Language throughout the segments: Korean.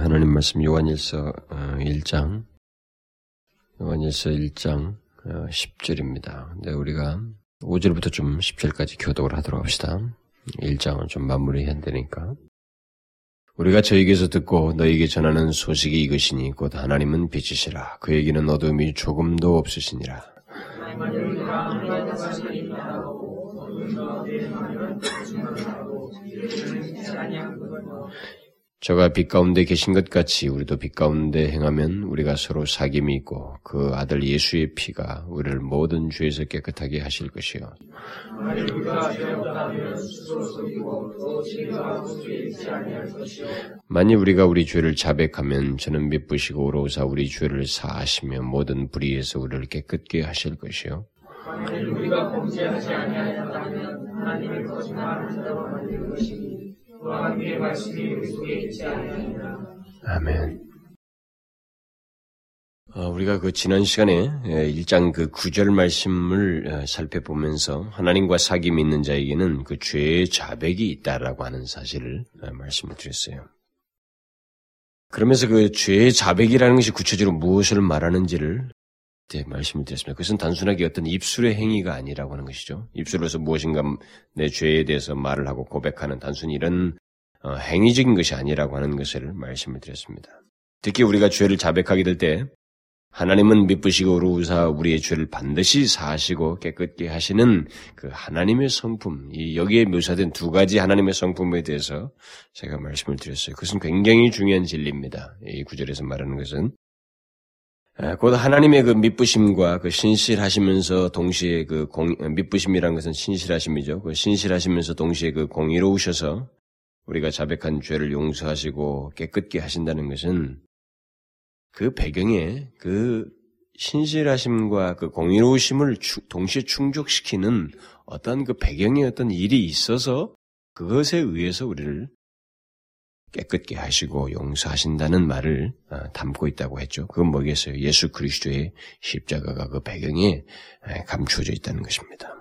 하나님 말씀 요한일서 1장 요한일서 1장 10절입니다. 근데 우리가 5절부터 좀 10절까지 교독을 하도록 합시다. 1장을 좀 마무리해야 되니까. 우리가 저에게서 듣고 너에게 전하는 소식이 이것이니 곧 하나님은 빛이시라. 그에게는 어둠이 조금도 없으시니라. 저가 빛 가운데 계신 것 같이 우리도 빛 가운데 행하면 우리가 서로 사귐이 있고 그 아들 예수의 피가 우리를 모든 죄에서 깨끗하게 하실 것이요. 만일 우리가 우리 죄를 자백하면 저는 미쁘시고 오로사 우리 죄를 사하시며 모든 불의에서 우리를 깨끗게 하실 것이요. 만일 우리가 범죄하지 아니하였다면 하나님을 거짓말한다고 만들 것이니 아멘. 어, 우리가 그 지난 시간에 1장 예, 그 9절 말씀을 어, 살펴보면서 하나님과 사귐이 있는 자에게는 그 죄의 자백이 있다라고 하는 사실을 어, 말씀을 드렸어요. 그러면서 그 죄의 자백이라는 것이 구체적으로 무엇을 말하는지를 네, 말씀을 드렸습니다. 그것은 단순하게 어떤 입술의 행위가 아니라고 하는 것이죠. 입술로서 무엇인가 내 죄에 대해서 말을 하고 고백하는 단순히 이런 어, 행위적인 것이 아니라고 하는 것을 말씀을 드렸습니다. 특히 우리가 죄를 자백하게 될 때 하나님은 미쁘시고 우루사 우리의 죄를 반드시 사하시고 깨끗게 하시는 그 하나님의 성품, 이 여기에 묘사된 두 가지 하나님의 성품에 대해서 제가 말씀을 드렸어요. 그것은 굉장히 중요한 진리입니다. 이 구절에서 말하는 것은 곧 하나님의 그 미쁘심과 그 신실하시면서 동시에 그 공, 미쁘심이란 것은 신실하심이죠. 그 신실하시면서 동시에 그 공의로우셔서 우리가 자백한 죄를 용서하시고 깨끗게 하신다는 것은 그 배경에 그 신실하심과 그 공의로우심을 동시에 충족시키는 어떤 그 배경에 어떤 일이 있어서 그것에 의해서 우리를 깨끗게 하시고 용서하신다는 말을 어, 담고 있다고 했죠. 그건 뭐겠어요? 예수 그리스도의 십자가가 그 배경에 감추어져 있다는 것입니다.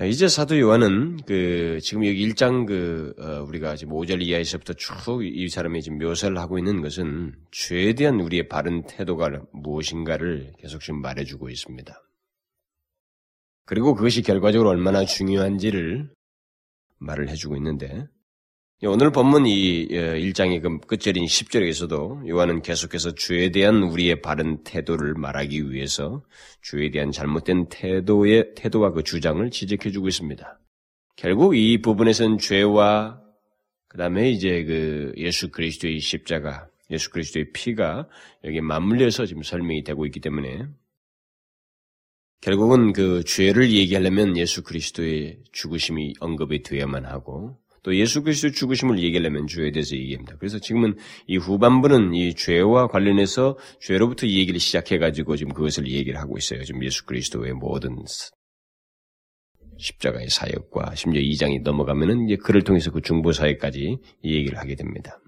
이제 사도 요한은 그 지금 여기 1장 그 어, 우리가 지금 5절 이하에서부터 쭉 이 사람이 지금 묘사를 하고 있는 것은 죄에 대한 우리의 바른 태도가 무엇인가를 계속 지금 말해주고 있습니다. 그리고 그것이 결과적으로 얼마나 중요한지를 말을 해주고 있는데 예, 오늘 본문 이 1장의 예, 그 끝절인 10절에서도 요한은 계속해서 주에 대한 우리의 바른 태도를 말하기 위해서 주에 대한 잘못된 태도의 태도와 그 주장을 지적해 주고 있습니다. 결국 이 부분에서는 죄와 그다음에 이제 그 예수 그리스도의 십자가, 예수 그리스도의 피가 여기 맞물려서 지금 설명이 되고 있기 때문에 결국은 그 죄를 얘기하려면 예수 그리스도의 죽으심이 언급이 되어야만 하고 또 예수 그리스도 죽으심을 얘기하려면 죄에 대해서 얘기합니다. 그래서 지금은 이 후반부는 이 죄와 관련해서 죄로부터 이 얘기를 시작해가지고 지금 그것을 얘기를 하고 있어요. 지금 예수 그리스도의 모든 십자가의 사역과 심지어 2장이 넘어가면은 이제 그를 통해서 그 중보 사역까지 이 얘기를 하게 됩니다.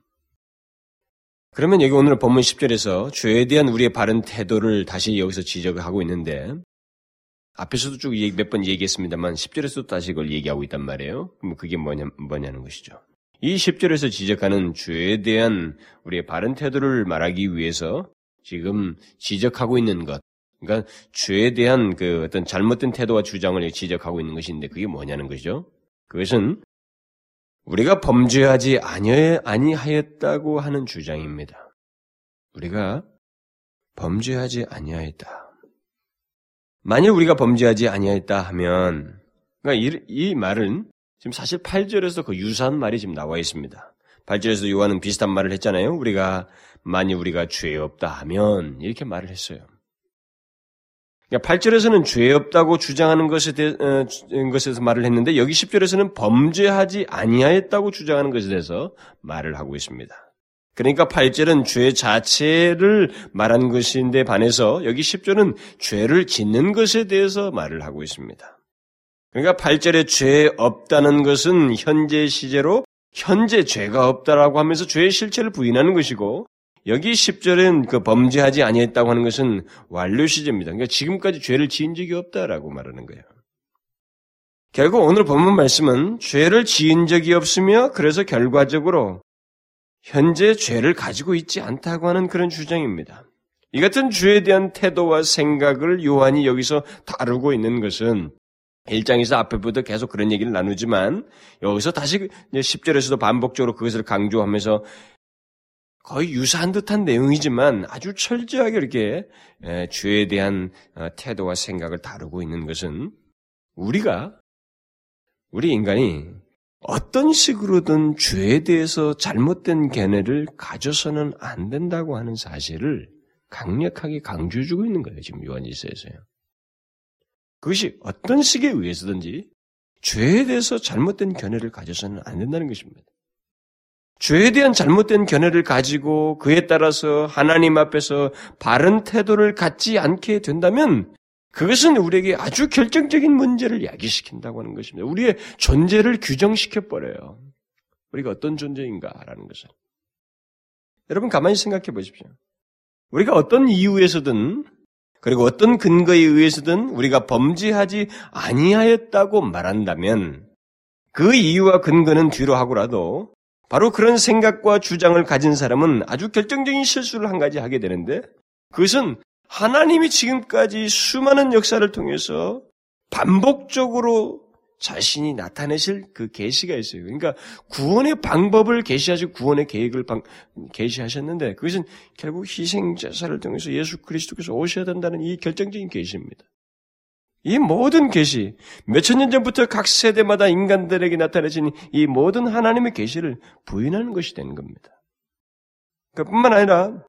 그러면 여기 오늘 본문 10절에서 죄에 대한 우리의 바른 태도를 다시 여기서 지적을 하고 있는데 앞에서도 쭉 몇 번 얘기했습니다만 10절에서도 다시 그걸 얘기하고 있단 말이에요. 그럼 그게 뭐냐, 뭐냐는 것이죠. 이 10절에서 지적하는 죄에 대한 우리의 바른 태도를 말하기 위해서 지금 지적하고 있는 것. 그러니까 죄에 대한 그 어떤 잘못된 태도와 주장을 지적하고 있는 것인데 그게 뭐냐는 것이죠. 그것은 우리가 범죄하지 아니하였다고 하는 주장입니다. 우리가 범죄하지 아니하였다. 만일 우리가 범죄하지 아니하였다 하면 그러니까 이, 이 말은 지금 사실 8절에서 그 유사한 말이 지금 나와 있습니다. 8절에서 요한은 비슷한 말을 했잖아요. 우리가 만일 우리가 죄 없다 하면 이렇게 말을 했어요. 그러니까 8절에서는 죄 없다고 주장하는 것에 대, 어, 것에서 말을 했는데 여기 10절에서는 범죄하지 아니하였다고 주장하는 것에 대해서 말을 하고 있습니다. 그러니까 8절은 죄 자체를 말한 것인데 반해서 여기 10절은 죄를 짓는 것에 대해서 말을 하고 있습니다. 그러니까 8절에 죄 없다는 것은 현재 시제로 현재 죄가 없다라고 하면서 죄의 실체를 부인하는 것이고 여기 10절은 그 범죄하지 아니했다고 하는 것은 완료 시제입니다. 그러니까 지금까지 죄를 지은 적이 없다라고 말하는 거예요. 결국 오늘 본문 말씀은 죄를 지은 적이 없으며 그래서 결과적으로 현재 죄를 가지고 있지 않다고 하는 그런 주장입니다. 이 같은 죄에 대한 태도와 생각을 요한이 여기서 다루고 있는 것은 1장에서 앞에부터 계속 그런 얘기를 나누지만 여기서 다시 10절에서도 반복적으로 그것을 강조하면서 거의 유사한 듯한 내용이지만 아주 철저하게 이렇게 죄에 대한 어, 태도와 생각을 다루고 있는 것은 우리가 우리 인간이 어떤 식으로든 죄에 대해서 잘못된 견해를 가져서는 안 된다고 하는 사실을 강력하게 강조해주고 있는 거예요. 지금 요한일서에서요. 그것이 어떤 식에 의해서든지 죄에 대해서 잘못된 견해를 가져서는 안 된다는 것입니다. 죄에 대한 잘못된 견해를 가지고 그에 따라서 하나님 앞에서 바른 태도를 갖지 않게 된다면 그것은 우리에게 아주 결정적인 문제를 야기시킨다고 하는 것입니다. 우리의 존재를 규정시켜 버려요. 우리가 어떤 존재인가라는 것을. 여러분 가만히 생각해 보십시오. 우리가 어떤 이유에서든 그리고 어떤 근거에 의해서든 우리가 범죄하지 아니하였다고 말한다면 그 이유와 근거는 뒤로 하고라도 바로 그런 생각과 주장을 가진 사람은 아주 결정적인 실수를 한 가지 하게 되는데 그것은 하나님이 지금까지 수많은 역사를 통해서 반복적으로 자신이 나타내실 그 계시가 있어요. 그러니까 구원의 방법을 계시하시고 구원의 계획을 방, 계시하셨는데 그것은 결국 희생 제사를 통해서 예수 그리스도께서 오셔야 된다는 이 결정적인 계시입니다. 이 모든 계시, 몇천 년 전부터 각 세대마다 인간들에게 나타내진 이 모든 하나님의 계시를 부인하는 것이 되는 겁니다. 그뿐만 아니라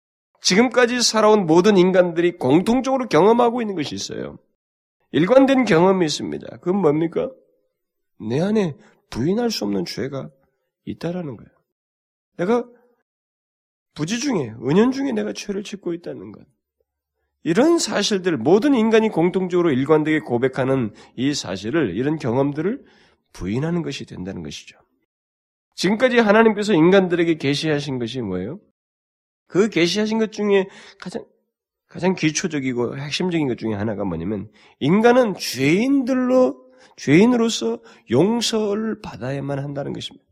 지금까지 살아온 모든 인간들이 공통적으로 경험하고 있는 것이 있어요. 일관된 경험이 있습니다. 그건 뭡니까? 내 안에 부인할 수 없는 죄가 있다라는 거예요. 내가 부지 중에, 은연 중에 내가 죄를 짓고 있다는 것. 이런 사실들, 모든 인간이 공통적으로 일관되게 고백하는 이 사실을, 이런 경험들을 부인하는 것이 된다는 것이죠. 지금까지 하나님께서 인간들에게 계시하신 것이 뭐예요? 그 계시하신 것 중에 가장 가장 기초적이고 핵심적인 것 중에 하나가 뭐냐면 인간은 죄인들로 죄인으로서 용서를 받아야만 한다는 것입니다.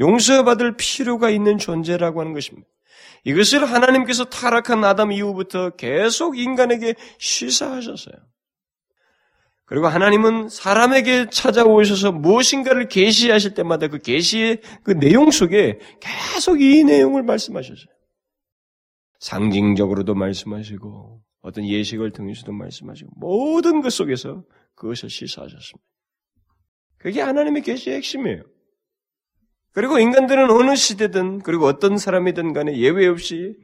용서받을 필요가 있는 존재라고 하는 것입니다. 이것을 하나님께서 타락한 아담 이후부터 계속 인간에게 시사하셨어요. 그리고 하나님은 사람에게 찾아오셔서 무엇인가를 계시하실 때마다 그 계시의 그 내용 속에 계속 이 내용을 말씀하셨어요. 상징적으로도 말씀하시고 어떤 예식을 통해서도 말씀하시고 모든 것 속에서 그것을 시사하셨습니다. 그게 하나님의 계시의 핵심이에요. 그리고 인간들은 어느 시대든 그리고 어떤 사람이든 간에 예외 없이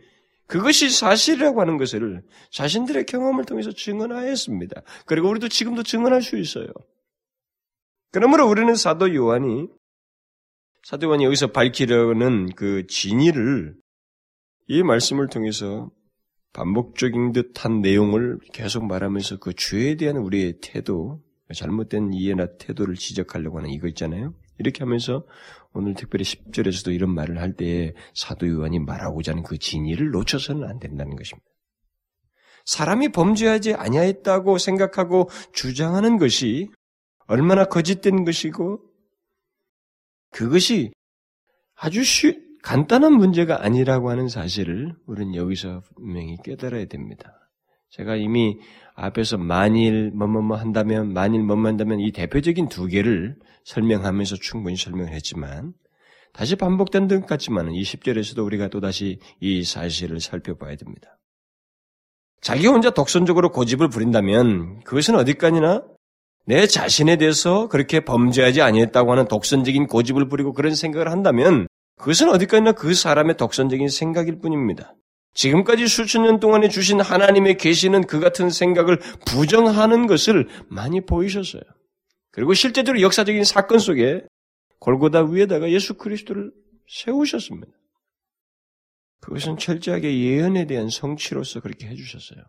그것이 사실이라고 하는 것을 자신들의 경험을 통해서 증언하였습니다. 그리고 우리도 지금도 증언할 수 있어요. 그러므로 우리는 사도 요한이 사도 요한이 여기서 밝히려는 그 진의를 이 말씀을 통해서 반복적인 듯한 내용을 계속 말하면서 그 죄에 대한 우리의 태도, 잘못된 이해나 태도를 지적하려고 하는 이거 있잖아요. 이렇게 하면서 오늘 특별히 10절에서도 이런 말을 할때 사도 요한이 말하고자 하는 그 진의를 놓쳐서는 안 된다는 것입니다. 사람이 범죄하지 아니하였다고 생각하고 주장하는 것이 얼마나 거짓된 것이고 그것이 아주 쉬, 간단한 문제가 아니라고 하는 사실을 우리는 여기서 분명히 깨달아야 됩니다. 제가 이미 앞에서 만일 뭐뭐뭐 한다면 만일 뭐뭐 한다면 이 대표적인 두 개를 설명하면서 충분히 설명을 했지만 다시 반복된 것 같지만 20절에서도 우리가 또다시 이 사실을 살펴봐야 됩니다. 자기 혼자 독선적으로 고집을 부린다면 그것은 어디까지나 내 자신에 대해서 그렇게 범죄하지 아니했다고 하는 독선적인 고집을 부리고 그런 생각을 한다면 그것은 어디까지나 그 사람의 독선적인 생각일 뿐입니다. 지금까지 수천 년 동안에 주신 하나님의 계시는 그 같은 생각을 부정하는 것을 많이 보이셨어요. 그리고 실제적으로 역사적인 사건 속에 골고다 위에다가 예수 그리스도를 세우셨습니다. 그것은 철저하게 예언에 대한 성취로서 그렇게 해주셨어요.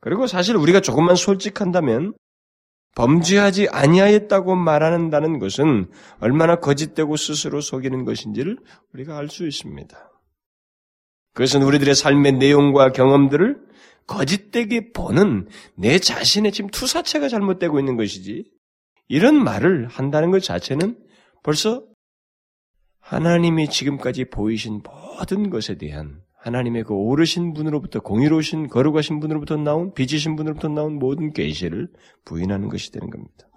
그리고 사실 우리가 조금만 솔직한다면 범죄하지 아니하였다고 말한다는 것은 얼마나 거짓되고 스스로 속이는 것인지를 우리가 알 수 있습니다. 그것은 우리들의 삶의 내용과 경험들을 거짓되게 보는 내 자신의 지금 투사체가 잘못되고 있는 것이지 이런 말을 한다는 것 자체는 벌써 하나님이 지금까지 보이신 모든 것에 대한 하나님의 그 오르신 분으로부터 공의로우신 거룩하신 분으로부터 나온 빚으신 분으로부터 나온 모든 계시를 부인하는 것이 되는 겁니다.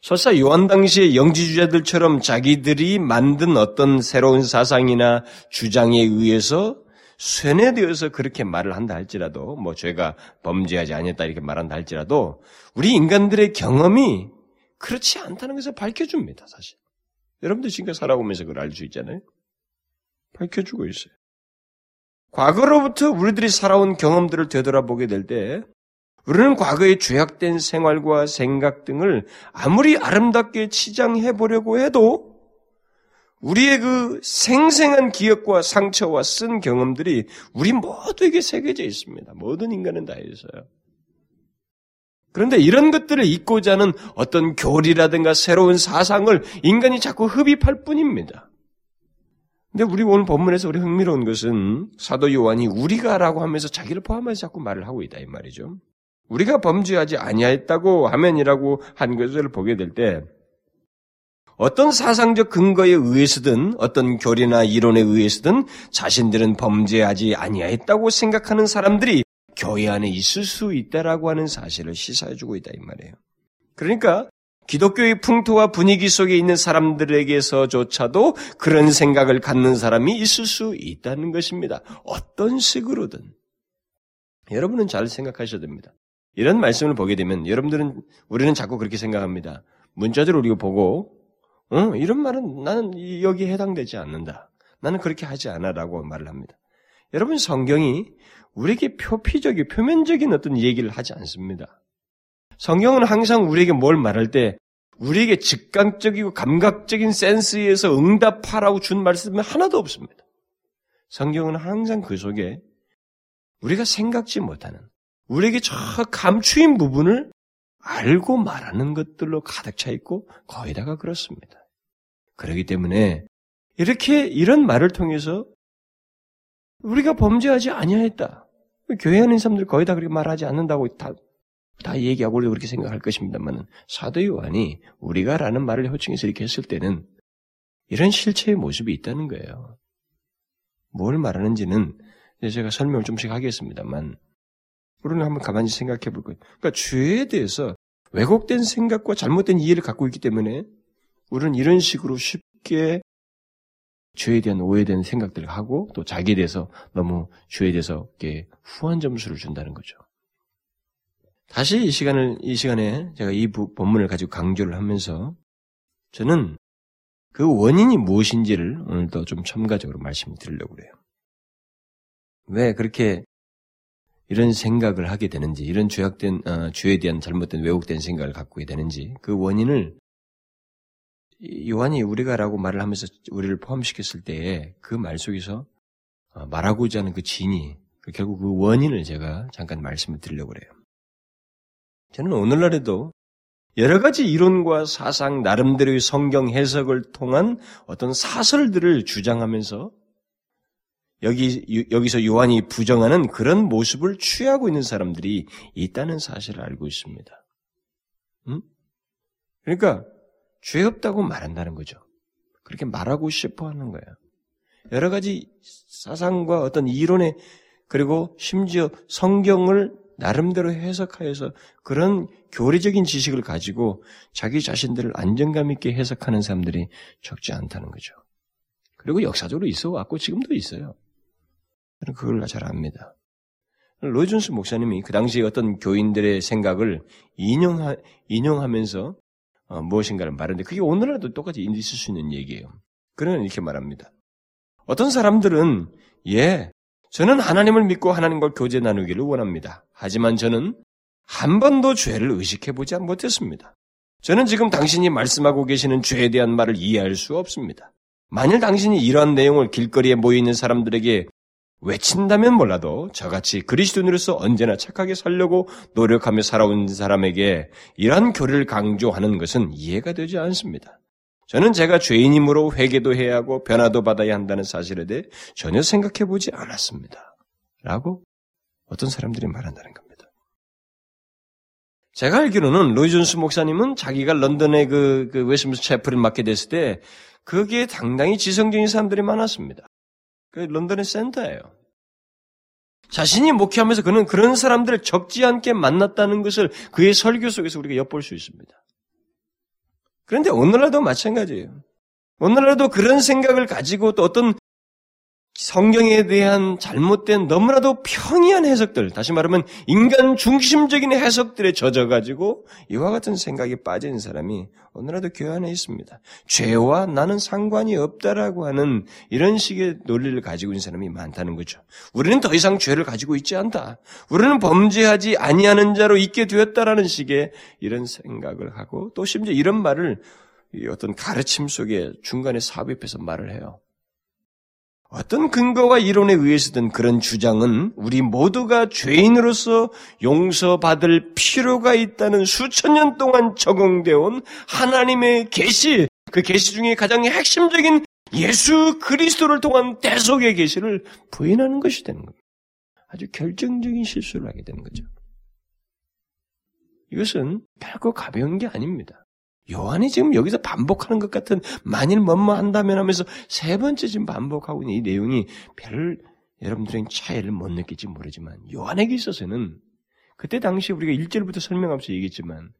설사 요한 당시의 영지주자들처럼 자기들이 만든 어떤 새로운 사상이나 주장에 의해서 쇠뇌되어서 그렇게 말을 한다 할지라도 뭐 죄가 범죄하지 않았다 이렇게 말한다 할지라도 우리 인간들의 경험이 그렇지 않다는 것을 밝혀줍니다 사실. 여러분들 지금까지 살아오면서 그걸 알 수 있잖아요. 밝혀주고 있어요. 과거로부터 우리들이 살아온 경험들을 되돌아보게 될 때 우리는 과거의 죄악된 생활과 생각 등을 아무리 아름답게 치장해 보려고 해도 우리의 그 생생한 기억과 상처와 쓴 경험들이 우리 모두에게 새겨져 있습니다. 모든 인간은 다 있어요. 그런데 이런 것들을 잊고자 하는 어떤 교리라든가 새로운 사상을 인간이 자꾸 흡입할 뿐입니다. 근데 우리 오늘 본문에서 우리 흥미로운 것은 사도 요한이 우리가라고 하면서 자기를 포함해서 자꾸 말을 하고 있다 이 말이죠. 우리가 범죄하지 아니하였다고 하면이라고 한 것을 보게 될 때 어떤 사상적 근거에 의해서든 어떤 교리나 이론에 의해서든 자신들은 범죄하지 아니하였다고 생각하는 사람들이 교회 안에 있을 수 있다라고 하는 사실을 시사해 주고 있다 이 말이에요. 그러니까 기독교의 풍토와 분위기 속에 있는 사람들에게서조차도 그런 생각을 갖는 사람이 있을 수 있다는 것입니다. 어떤 식으로든. 여러분은 잘 생각하셔야 됩니다. 이런 말씀을 보게 되면 여러분들은 우리는 자꾸 그렇게 생각합니다. 문자들 우리가 보고 어, 이런 말은 나는 여기에 해당되지 않는다. 나는 그렇게 하지 않아라고 말을 합니다. 여러분 성경이 우리에게 표피적인 표면적인 어떤 얘기를 하지 않습니다. 성경은 항상 우리에게 뭘 말할 때 우리에게 직감적이고 감각적인 센스에서 응답하라고 준 말씀은 하나도 없습니다. 성경은 항상 그 속에 우리가 생각지 못하는 우리에게 저 감추인 부분을 알고 말하는 것들로 가득 차 있고 거의 다가 그렇습니다. 그렇기 때문에 이렇게 이런 말을 통해서 우리가 범죄하지 아니하였다. 교회 안에 사람들 거의 다 그렇게 말하지 않는다고 다, 다 얘기하고 우리도 그렇게 생각할 것입니다만 사도 요한이 우리가라는 말을 호칭해서 이렇게 했을 때는 이런 실체의 모습이 있다는 거예요. 뭘 말하는지는 제가 설명을 좀씩 하겠습니다만 우리는 한번 가만히 생각해 볼 거예요. 그러니까 죄에 대해서 왜곡된 생각과 잘못된 이해를 갖고 있기 때문에 우리는 이런 식으로 쉽게 죄에 대한 오해된 생각들을 하고 또 자기에 대해서 너무 죄에 대해서 이렇게 후한 점수를 준다는 거죠. 다시 이 시간을 이 시간에 제가 이 본문을 가지고 강조를 하면서 저는 그 원인이 무엇인지를 오늘도 좀 첨가적으로 말씀을 드리려고 그래요. 왜 그렇게 이런 생각을 하게 되는지, 이런 죄악된 어, 죄에 대한 잘못된 왜곡된 생각을 갖고 되는지 그 원인을 요한이 우리가라고 말을 하면서 우리를 포함시켰을 때에 그말 속에서 어, 말하고자 하는 그 진이 결국 그 원인을 제가 잠깐 말씀을 드리려고 그래요. 저는 오늘날에도 여러 가지 이론과 사상 나름대로의 성경 해석을 통한 어떤 사설들을 주장하면서 여기, 여기서 요한이 부정하는 그런 모습을 취하고 있는 사람들이 있다는 사실을 알고 있습니다. 음? 그러니까, 죄 없다고 말한다는 거죠. 그렇게 말하고 싶어 하는 거예요. 여러 가지 사상과 어떤 이론에, 그리고 심지어 성경을 나름대로 해석하여서 그런 교리적인 지식을 가지고 자기 자신들을 안정감 있게 해석하는 사람들이 적지 않다는 거죠. 그리고 역사적으로 있어 왔고 지금도 있어요. 저는 그걸 잘 압니다. 로이존스 목사님이 그 당시에 어떤 교인들의 생각을 인용하, 인용하면서 어, 무엇인가를 말하는데 그게 오늘날도 똑같이 있을 수 있는 얘기예요. 그는 이렇게 말합니다. 어떤 사람들은 예, 저는 하나님을 믿고 하나님과 교제 나누기를 원합니다. 하지만 저는 한 번도 죄를 의식해 보지 못했습니다. 저는 지금 당신이 말씀하고 계시는 죄에 대한 말을 이해할 수 없습니다. 만일 당신이 이러한 내용을 길거리에 모여 있는 사람들에게 외친다면 몰라도 저같이 그리스도인으로서 언제나 착하게 살려고 노력하며 살아온 사람에게 이러한 교리를 강조하는 것은 이해가 되지 않습니다. 저는 제가 죄인이므로 회개도 해야 하고 변화도 받아야 한다는 사실에 대해 전혀 생각해 보지 않았습니다. 라고 어떤 사람들이 말한다는 겁니다. 제가 알기로는 로이 존스 목사님은 자기가 런던의 그, 그 웨스트민스터 채플을 맡게 됐을 때 거기에 상당히 지성적인 사람들이 많았습니다. 그 런던의 센터예요. 자신이 목회하면서 그는 그런 사람들을 적지 않게 만났다는 것을 그의 설교 속에서 우리가 엿볼 수 있습니다. 그런데 오늘날도 마찬가지예요. 오늘날도 그런 생각을 가지고 또 어떤 성경에 대한 잘못된 너무나도 평이한 해석들, 다시 말하면 인간 중심적인 해석들에 젖어가지고 이와 같은 생각에 빠진 사람이 오늘날도 교회 안에 있습니다. 죄와 나는 상관이 없다라고 하는 이런 식의 논리를 가지고 있는 사람이 많다는 거죠. 우리는 더 이상 죄를 가지고 있지 않다. 우리는 범죄하지 아니하는 자로 있게 되었다라는 식의 이런 생각을 하고 또 심지어 이런 말을 어떤 가르침 속에 중간에 삽입해서 말을 해요. 어떤 근거와 이론에 의해서든 그런 주장은 우리 모두가 죄인으로서 용서받을 필요가 있다는 수천 년 동안 적용되어 온 하나님의 계시, 그 계시 중에 가장 핵심적인 예수 그리스도를 통한 대속의 계시를 부인하는 것이 되는 겁니다. 아주 결정적인 실수를 하게 되는 거죠. 이것은 별거 가벼운 게 아닙니다. 요한이 지금 여기서 반복하는 것 같은 만일 뭐뭐 한다면 하면서 세 번째 지금 반복하고 있는 이 내용이 별 여러분들의 차이를 못 느낄지 모르지만 요한에게 있어서는 그때 당시 우리가 1절부터 설명하면서 얘기했지만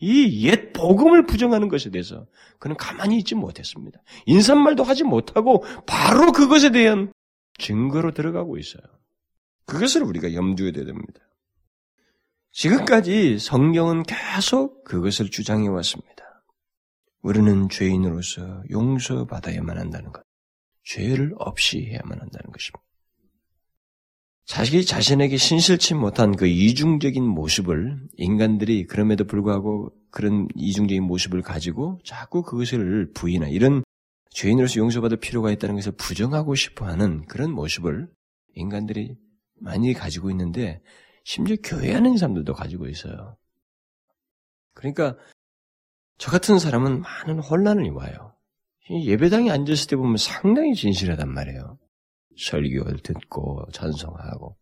이 옛 복음을 부정하는 것에 대해서 그는 가만히 있지 못했습니다. 인사말도 하지 못하고 바로 그것에 대한 증거로 들어가고 있어요. 그것을 우리가 염두에 둬야 됩니다. 지금까지 성경은 계속 그것을 주장해 왔습니다. 우리는 죄인으로서 용서받아야만 한다는 것. 죄를 없이 해야만 한다는 것입니다. 자기 자신에게 신실치 못한 그 이중적인 모습을 인간들이 그럼에도 불구하고 그런 이중적인 모습을 가지고 자꾸 그것을 부인하 이런 죄인으로서 용서받을 필요가 있다는 것을 부정하고 싶어 하는 그런 모습을 인간들이 많이 가지고 있는데 심지어 교회 하는 사람들도 가지고 있어요. 그러니까 저 같은 사람은 많은 혼란을 와요. 예배당에 앉았을 때 보면 상당히 진실하단 말이에요. 설교를 듣고 찬송하고.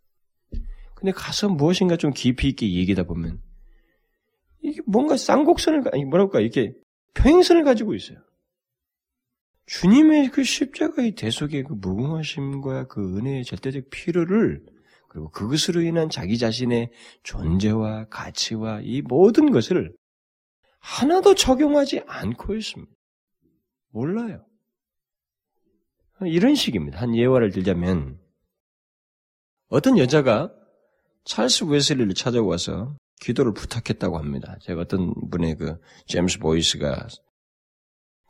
근데 가서 무엇인가 좀 깊이 있게 얘기다 보면 이게 뭔가 쌍곡선을 아니 뭐랄까 이렇게 평행선을 가지고 있어요. 주님의 그 십자가의 대속의 그 무궁하심과 그 은혜의 절대적 필요를 그리고 그것으로 인한 자기 자신의 존재와 가치와 이 모든 것을 하나도 적용하지 않고 있습니다. 몰라요. 이런 식입니다. 한 예화를 들자면 어떤 여자가 찰스 웨슬리를 찾아와서 기도를 부탁했다고 합니다. 제가 어떤 분의 그 제임스 보이스가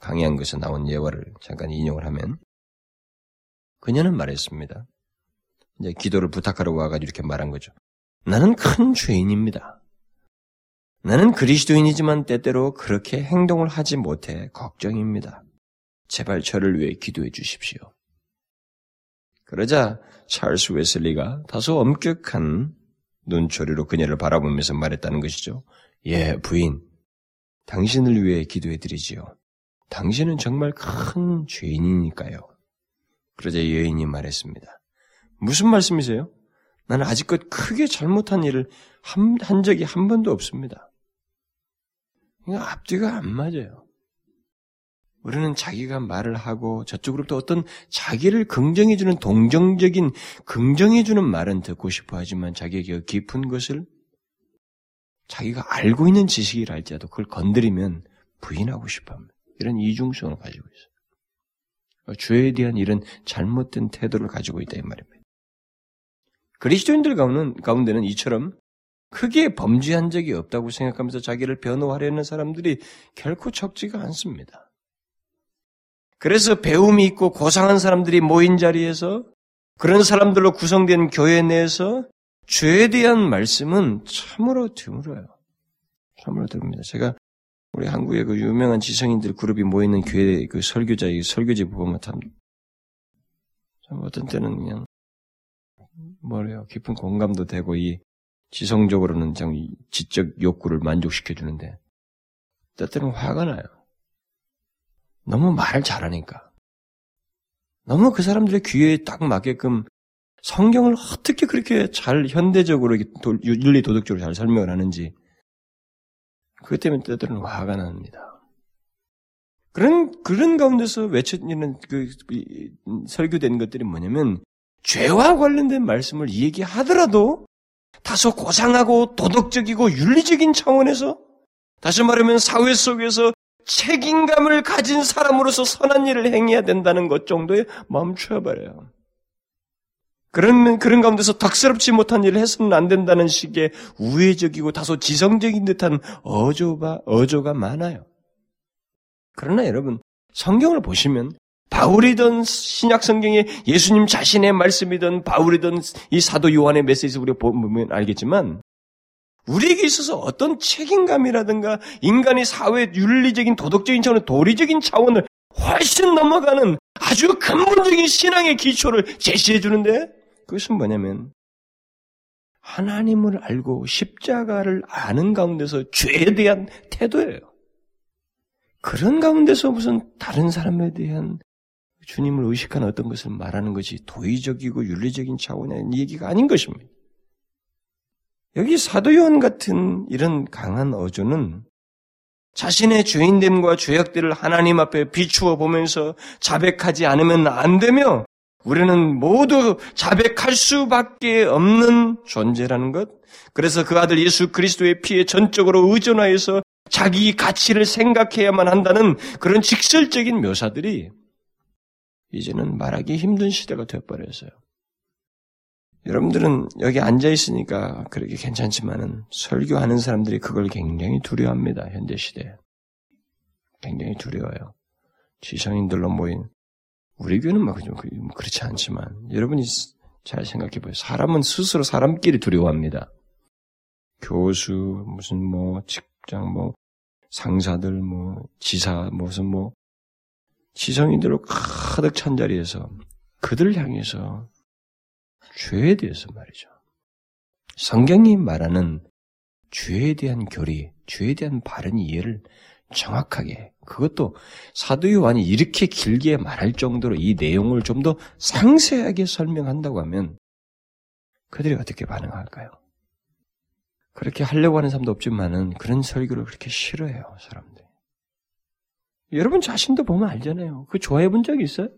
강의한 것에 나온 예화를 잠깐 인용을 하면 그녀는 말했습니다. 이제 기도를 부탁하러 와가지고 이렇게 말한 거죠. 나는 큰 죄인입니다. 나는 그리스도인이지만 때때로 그렇게 행동을 하지 못해 걱정입니다. 제발 저를 위해 기도해 주십시오. 그러자 찰스 웨슬리가 다소 엄격한 눈초리로 그녀를 바라보면서 말했다는 것이죠. 예, 부인. 당신을 위해 기도해 드리지요. 당신은 정말 큰 죄인이니까요. 그러자 여인이 말했습니다. 무슨 말씀이세요? 나는 아직껏 크게 잘못한 일을 한, 한 적이 한 번도 없습니다. 앞뒤가 안 맞아요. 우리는 자기가 말을 하고 저쪽으로부터 어떤 자기를 긍정해주는 동정적인 긍정해주는 말은 듣고 싶어 하지만 자기에게 깊은 것을 자기가 알고 있는 지식이라 할지라도 그걸 건드리면 부인하고 싶어 합니다. 이런 이중성을 가지고 있어요. 죄에 대한 이런 잘못된 태도를 가지고 있다 이 말입니다. 그리스도인들 가운데는 이처럼 크게 범죄한 적이 없다고 생각하면서 자기를 변호하려는 사람들이 결코 적지가 않습니다. 그래서 배움이 있고 고상한 사람들이 모인 자리에서 그런 사람들로 구성된 교회 내에서 죄에 대한 말씀은 참으로 드물어요. 참으로 드뭅니다. 제가 우리 한국의 그 유명한 지성인들 그룹이 모이는 교회 그 설교자, 이 설교지 보면 참, 참 어떤 때는 그냥 뭐래요. 깊은 공감도 되고 이 지성적으로는 참 지적 욕구를 만족시켜 주는데 때때로는 화가 나요. 너무 말 잘하니까. 너무 그 사람들의 귀에 딱 맞게끔 성경을 어떻게 그렇게 잘 현대적으로 윤리 도덕적으로 잘 설명을 하는지 그것 때문에 때들은 화가 납니다. 그런, 그런 가운데서 외쳐지는 그, 설교된 것들이 뭐냐면, 죄와 관련된 말씀을 얘기하더라도 다소 고상하고 도덕적이고 윤리적인 차원에서 다시 말하면 사회 속에서 책임감을 가진 사람으로서 선한 일을 행해야 된다는 것 정도에 멈춰버려요. 그런, 그런 가운데서 덕스럽지 못한 일을 해서는 안 된다는 식의 우회적이고 다소 지성적인 듯한 어조가, 어조가 많아요. 그러나 여러분, 성경을 보시면 바울이든 신약 성경에 예수님 자신의 말씀이든 바울이든 이 사도 요한의 메시지 우리가 보면 알겠지만 우리에게 있어서 어떤 책임감이라든가 인간의 사회 윤리적인 도덕적인 차원, 도리적인 차원을 훨씬 넘어가는 아주 근본적인 신앙의 기초를 제시해 주는데 그것은 뭐냐면 하나님을 알고 십자가를 아는 가운데서 죄에 대한 태도예요. 그런 가운데서 무슨 다른 사람에 대한 주님을 의식한 어떤 것을 말하는 것이 도의적이고 윤리적인 차원의 얘기가 아닌 것입니다. 여기 사도요한 같은 이런 강한 어조는 자신의 죄인됨과 죄악들을 하나님 앞에 비추어 보면서 자백하지 않으면 안 되며 우리는 모두 자백할 수밖에 없는 존재라는 것. 그래서 그 아들 예수 그리스도의 피에 전적으로 의존하여서 자기 가치를 생각해야만 한다는 그런 직설적인 묘사들이 이제는 말하기 힘든 시대가 되어버렸어요. 여러분들은 여기 앉아 있으니까 그렇게 괜찮지만은 설교하는 사람들이 그걸 굉장히 두려워합니다. 현대 시대에. 굉장히 두려워요. 지성인들로 모인 우리 교회는 막좀 그렇지 않지만 여러분이 잘 생각해 보세요. 사람은 스스로 사람끼리 두려워합니다. 교수 무슨 뭐 직장 뭐 상사들 뭐 지사 무슨 뭐 지성인들로 가득 찬 자리에서 그들을 향해서 죄에 대해서 말이죠. 성경이 말하는 죄에 대한 교리, 죄에 대한 바른 이해를 정확하게 그것도 사도 요한이 이렇게 길게 말할 정도로 이 내용을 좀 더 상세하게 설명한다고 하면 그들이 어떻게 반응할까요? 그렇게 하려고 하는 사람도 없지만은 그런 설교를 그렇게 싫어해요, 사람들. 여러분 자신도 보면 알잖아요. 그 좋아해 본 적이 있어요?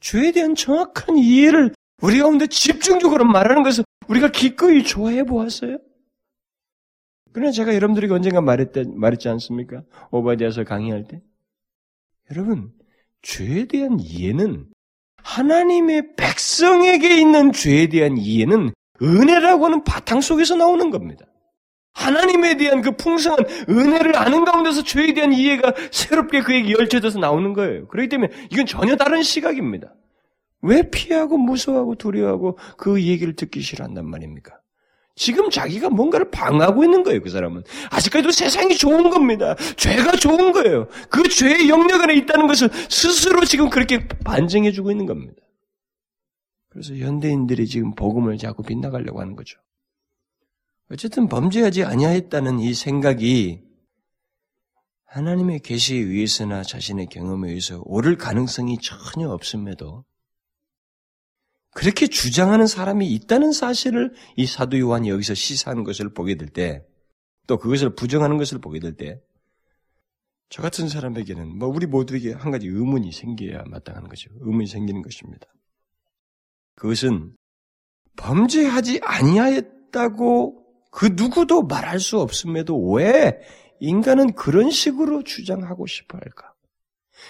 죄에 대한 정확한 이해를 우리 가운데 집중적으로 말하는 것을 우리가 기꺼이 좋아해 보았어요? 그러나 제가 여러분들에게 언젠가 말했다, 말했지 않습니까? 오바디아서 강의할 때. 여러분, 죄에 대한 이해는 하나님의 백성에게 있는 죄에 대한 이해는 은혜라고 하는 바탕 속에서 나오는 겁니다. 하나님에 대한 그 풍성한 은혜를 아는 가운데서 죄에 대한 이해가 새롭게 그에게 열쳐져서 나오는 거예요. 그렇기 때문에 이건 전혀 다른 시각입니다. 왜 피하고 무서워하고 두려워하고 그 얘기를 듣기 싫어한단 말입니까? 지금 자기가 뭔가를 방하고 있는 거예요, 그 사람은. 아직까지도 세상이 좋은 겁니다. 죄가 좋은 거예요. 그 죄의 영역 안에 있다는 것을 스스로 지금 그렇게 반증해주고 있는 겁니다. 그래서 현대인들이 지금 복음을 자꾸 빗나가려고 하는 거죠. 어쨌든 범죄하지 아니하였다는 이 생각이 하나님의 계시에 의해서나 자신의 경험에 의해서 옳을 가능성이 전혀 없음에도 그렇게 주장하는 사람이 있다는 사실을 이 사도 요한이 여기서 시사하는 것을 보게 될 때, 또 그것을 부정하는 것을 보게 될 때, 저 같은 사람에게는 뭐 우리 모두에게 한 가지 의문이 생겨야 마땅한 거죠. 의문이 생기는 것입니다. 그것은 범죄하지 아니하였다고 그 누구도 말할 수 없음에도 왜 인간은 그런 식으로 주장하고 싶어 할까?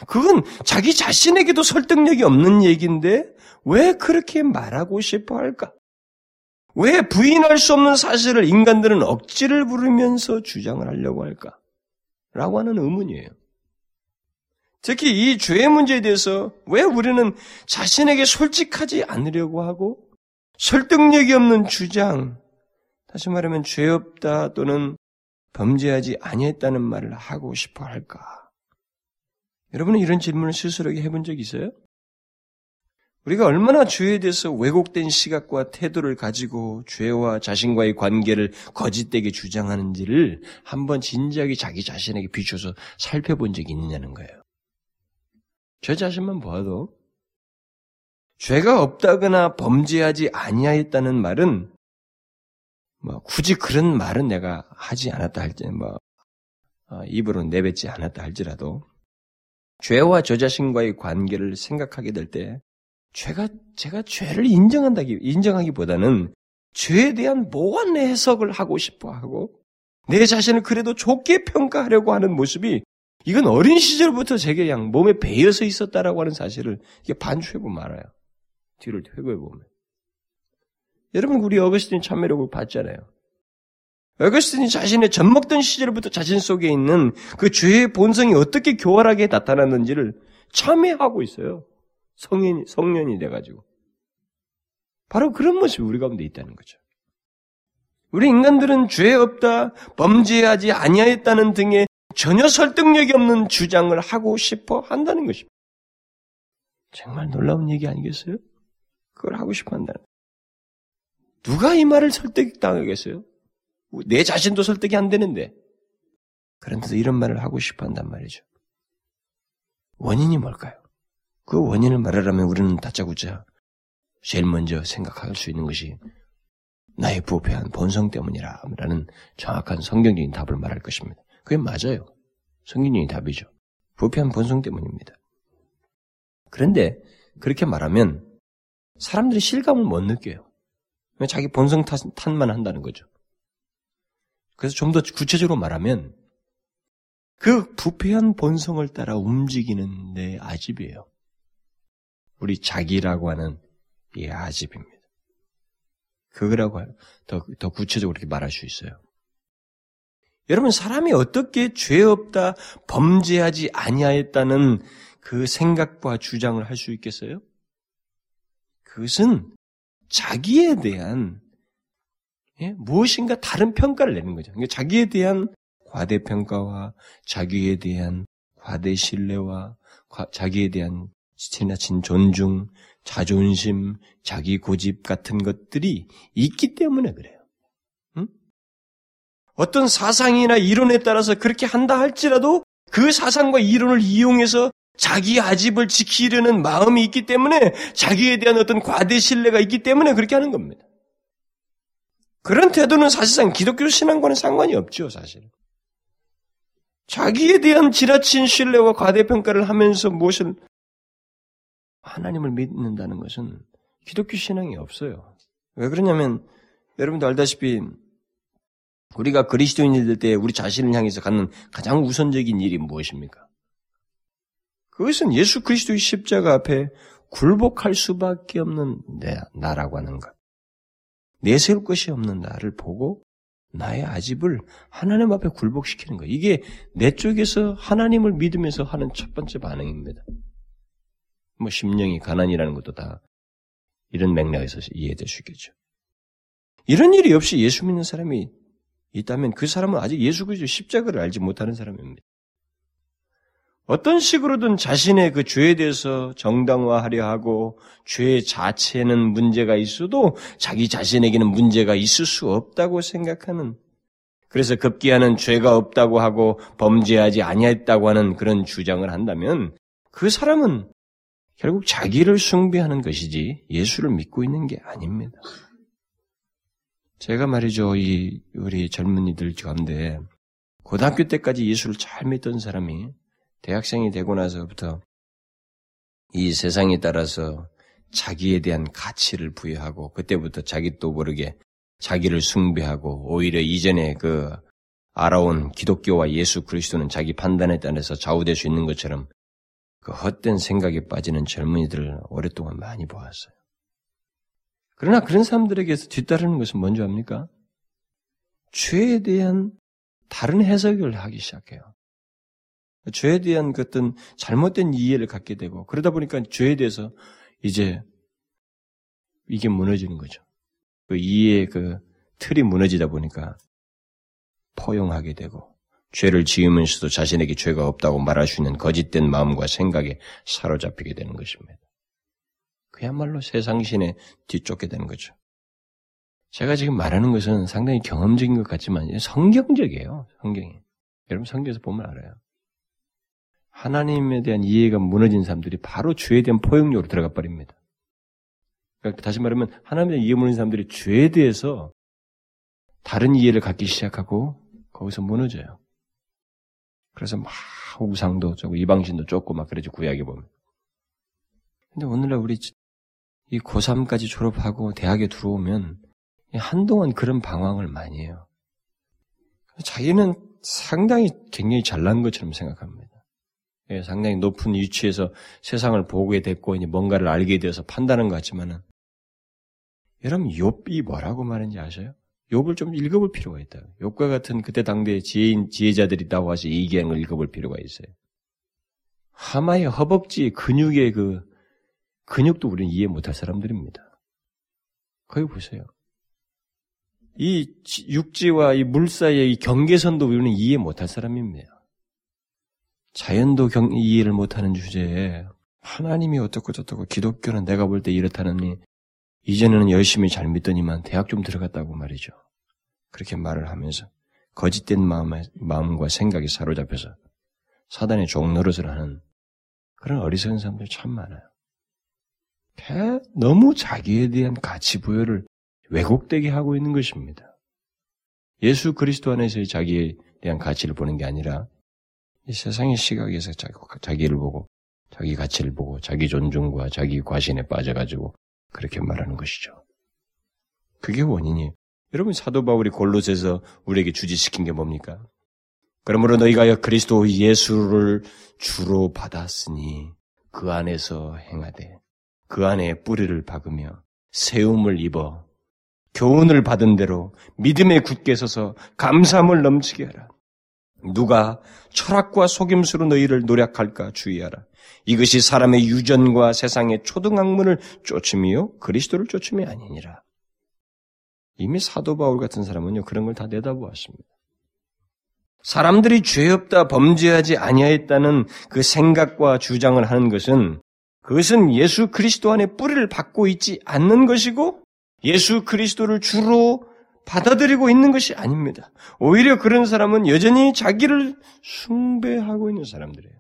그건 자기 자신에게도 설득력이 없는 얘기인데 왜 그렇게 말하고 싶어 할까? 왜 부인할 수 없는 사실을 인간들은 억지를 부르면서 주장을 하려고 할까? 라고 하는 의문이에요. 특히 이 죄의 문제에 대해서 왜 우리는 자신에게 솔직하지 않으려고 하고 설득력이 없는 주장, 다시 말하면 죄 없다 또는 범죄하지 아니했다는 말을 하고 싶어 할까? 여러분은 이런 질문을 스스로에게 해본 적 있어요? 우리가 얼마나 죄에 대해서 왜곡된 시각과 태도를 가지고 죄와 자신과의 관계를 거짓되게 주장하는지를 한번 진지하게 자기 자신에게 비춰서 살펴본 적이 있느냐는 거예요. 저 자신만 보아도 죄가 없다거나 범죄하지 아니하였다는 말은 뭐 굳이 그런 말은 내가 하지 않았다 할지 뭐 어, 입으로 내뱉지 않았다 할지라도 죄와 저 자신과의 관계를 생각하게 될 때 죄가 제가 죄를 인정한다기 인정하기보다는 죄에 대한 모한 해석을 하고 싶어 하고 내 자신을 그래도 좋게 평가하려고 하는 모습이 이건 어린 시절부터 제게 그냥 몸에 배어서 있었다라고 하는 사실을 반추해 보면 알아요. 뒤를 회고해 보면. 여러분 우리 어거스틴 참매력을 봤잖아요. 어거스틴이 자신의 젖먹던 시절부터 자신 속에 있는 그 죄의 본성이 어떻게 교활하게 나타났는지를 참회하고 있어요. 성인, 성년이 돼가지고. 바로 그런 모습이 우리 가운데 있다는 거죠. 우리 인간들은 죄 없다, 범죄하지 아니하였다는 등의 전혀 설득력이 없는 주장을 하고 싶어 한다는 것입니다. 정말 놀라운 얘기 아니겠어요? 그걸 하고 싶어 한다는. 누가 이 말을 설득당하겠어요? 내 자신도 설득이 안 되는데. 그런데도 이런 말을 하고 싶어 한단 말이죠. 원인이 뭘까요? 그 원인을 말하려면 우리는 다짜고짜 제일 먼저 생각할 수 있는 것이 나의 부패한 본성 때문이라 라는 정확한 성경적인 답을 말할 것입니다. 그게 맞아요. 성경적인 답이죠. 부패한 본성 때문입니다. 그런데 그렇게 말하면 사람들이 실감을 못 느껴요. 자기 본성 탓만 한다는 거죠. 그래서 좀 더 구체적으로 말하면 그 부패한 본성을 따라 움직이는 내 아집이에요. 우리 자기라고 하는 이 아집입니다. 그거라고 더, 더 구체적으로 이렇게 말할 수 있어요. 여러분 사람이 어떻게 죄 없다 범죄하지 아니하였다는 그 생각과 주장을 할 수 있겠어요? 그것은 자기에 대한 예? 무엇인가 다른 평가를 내는 거죠. 그러니까 자기에 대한 과대평가와 자기에 대한 과대신뢰와 자기에 대한 지나친 존중, 자존심, 자기 고집 같은 것들이 있기 때문에 그래요. 응? 어떤 사상이나 이론에 따라서 그렇게 한다 할지라도 그 사상과 이론을 이용해서 자기 아집을 지키려는 마음이 있기 때문에 자기에 대한 어떤 과대 신뢰가 있기 때문에 그렇게 하는 겁니다. 그런 태도는 사실상 기독교 신앙과는 상관이 없죠, 사실. 자기에 대한 지나친 신뢰와 과대평가를 하면서 무엇을 하나님을 믿는다는 것은 기독교 신앙이 없어요. 왜 그러냐면 여러분도 알다시피 우리가 그리스도인일 때 우리 자신을 향해서 갖는 가장 우선적인 일이 무엇입니까? 그것은 예수 그리스도의 십자가 앞에 굴복할 수밖에 없는 내, 나라고 하는 것. 내세울 것이 없는 나를 보고 나의 아집을 하나님 앞에 굴복시키는 거예요. 이게 내 쪽에서 하나님을 믿으면서 하는 첫 번째 반응입니다. 뭐 심령이 가난이라는 것도 다 이런 맥락에서 이해될 수 있겠죠. 이런 일이 없이 예수 믿는 사람이 있다면 그 사람은 아직 예수 그리스도 십자가를 알지 못하는 사람입니다. 어떤 식으로든 자신의 그 죄에 대해서 정당화하려 하고 죄 자체는 문제가 있어도 자기 자신에게는 문제가 있을 수 없다고 생각하는 그래서 급기야는 죄가 없다고 하고 범죄하지 아니했다고 하는 그런 주장을 한다면 그 사람은 결국 자기를 숭배하는 것이지 예수를 믿고 있는 게 아닙니다. 제가 말이죠, 이 우리 젊은이들 가운데 고등학교 때까지 예수를 잘 믿던 사람이 대학생이 되고 나서부터 이 세상에 따라서 자기에 대한 가치를 부여하고 그때부터 자기 또 모르게 자기를 숭배하고 오히려 이전에 그 알아온 기독교와 예수 그리스도는 자기 판단에 따라서 좌우될 수 있는 것처럼 그 헛된 생각에 빠지는 젊은이들을 오랫동안 많이 보았어요. 그러나 그런 사람들에게서 뒤따르는 것은 뭔지 압니까? 죄에 대한 다른 해석을 하기 시작해요. 죄에 대한 그 어떤 잘못된 이해를 갖게 되고 그러다 보니까 죄에 대해서 이제 이게 무너지는 거죠. 그 이해의 그 틀이 무너지다 보니까 포용하게 되고 죄를 지으면서도 자신에게 죄가 없다고 말할 수 있는 거짓된 마음과 생각에 사로잡히게 되는 것입니다. 그야말로 세상신에 뒤쫓게 되는 거죠. 제가 지금 말하는 것은 상당히 경험적인 것 같지만 성경적이에요. 성경이. 여러분 성경에서 보면 알아요. 하나님에 대한 이해가 무너진 사람들이 바로 죄에 대한 포용력으로 들어가 버립니다. 그러니까 다시 말하면 하나님에 대한 이해 무너진 사람들이 죄에 대해서 다른 이해를 갖기 시작하고 거기서 무너져요. 그래서 막 우상도 쩌고 이방신도 쫓고 막 그러죠 구약에 보면. 근데 오늘날 우리 이 고3까지 졸업하고 대학에 들어오면 한동안 그런 방황을 많이 해요. 자기는 상당히 굉장히 잘난 것처럼 생각합니다. 예, 상당히 높은 위치에서 세상을 보게 됐고 이제 뭔가를 알게 되어서 판단한 것 같지만은 여러분 욥이 뭐라고 말했는지 아세요? 욥을 좀 읽어볼 필요가 있다. 욥과 같은 그때 당대의 지혜인 지혜자들이 나와서 얘기하는 걸 읽어볼 필요가 있어요. 하마의 허벅지 근육의 그 근육도 우리는 이해 못할 사람들입니다. 거기 보세요. 이 육지와 이 물 사이의 이 경계선도 우리는 이해 못할 사람입니다. 자연도 경, 이해를 못하는 주제에 하나님이 어떻고 저떻고 기독교는 내가 볼 때 이렇다느니 이제는 열심히 잘 믿더니만 대학 좀 들어갔다고 말이죠. 그렇게 말을 하면서 거짓된 마음의, 마음과 생각이 사로잡혀서 사단의 종노릇을 하는 그런 어리석은 사람들이 참 많아요. 너무 자기에 대한 가치 부여를 왜곡되게 하고 있는 것입니다. 예수 그리스도 안에서의 자기에 대한 가치를 보는 게 아니라 이 세상의 시각에서 자기를 보고 자기 가치를 보고 자기 존중과 자기 과신에 빠져가지고 그렇게 말하는 것이죠. 그게 원인이 여러분 사도 바울이 골로새서 우리에게 주지시킨 게 뭡니까? 그러므로 너희가 그리스도 예수를 주로 받았으니 그 안에서 행하되 그 안에 뿌리를 박으며 세움을 입어 교훈을 받은 대로 믿음에 굳게 서서 감사함을 넘치게 하라. 누가 철학과 속임수로 너희를 노력할까 주의하라. 이것이 사람의 유전과 세상의 초등학문을 쫓음이요 그리스도를 쫓음이 아니니라. 이미 사도 바울 같은 사람은요 그런 걸 다 내다보았습니다. 사람들이 죄 없다 범죄하지 아니하였다는 그 생각과 주장을 하는 것은 그것은 예수 그리스도 안에 뿌리를 받고 있지 않는 것이고 예수 그리스도를 주로 받아들이고 있는 것이 아닙니다. 오히려 그런 사람은 여전히 자기를 숭배하고 있는 사람들이에요.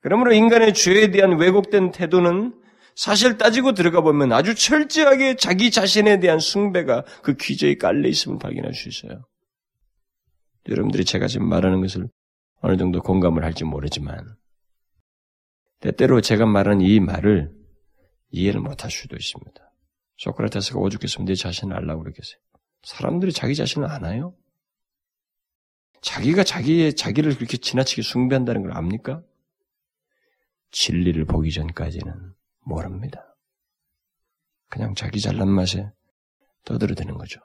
그러므로 인간의 죄에 대한 왜곡된 태도는 사실 따지고 들어가 보면 아주 철저하게 자기 자신에 대한 숭배가 그 귀저에 깔려 있음을 발견할 수 있어요. 여러분들이 제가 지금 말하는 것을 어느 정도 공감을 할지 모르지만 때때로 제가 말하는 이 말을 이해를 못할 수도 있습니다. 소크라테스가 오죽했으면 내 자신을 알라고 그러겠어요. 사람들이 자기 자신을 아나요? 자기가 자기의 자기를 그렇게 지나치게 숭배한다는 걸 압니까? 진리를 보기 전까지는 모릅니다. 그냥 자기 잘난 맛에 떠들어대는 거죠.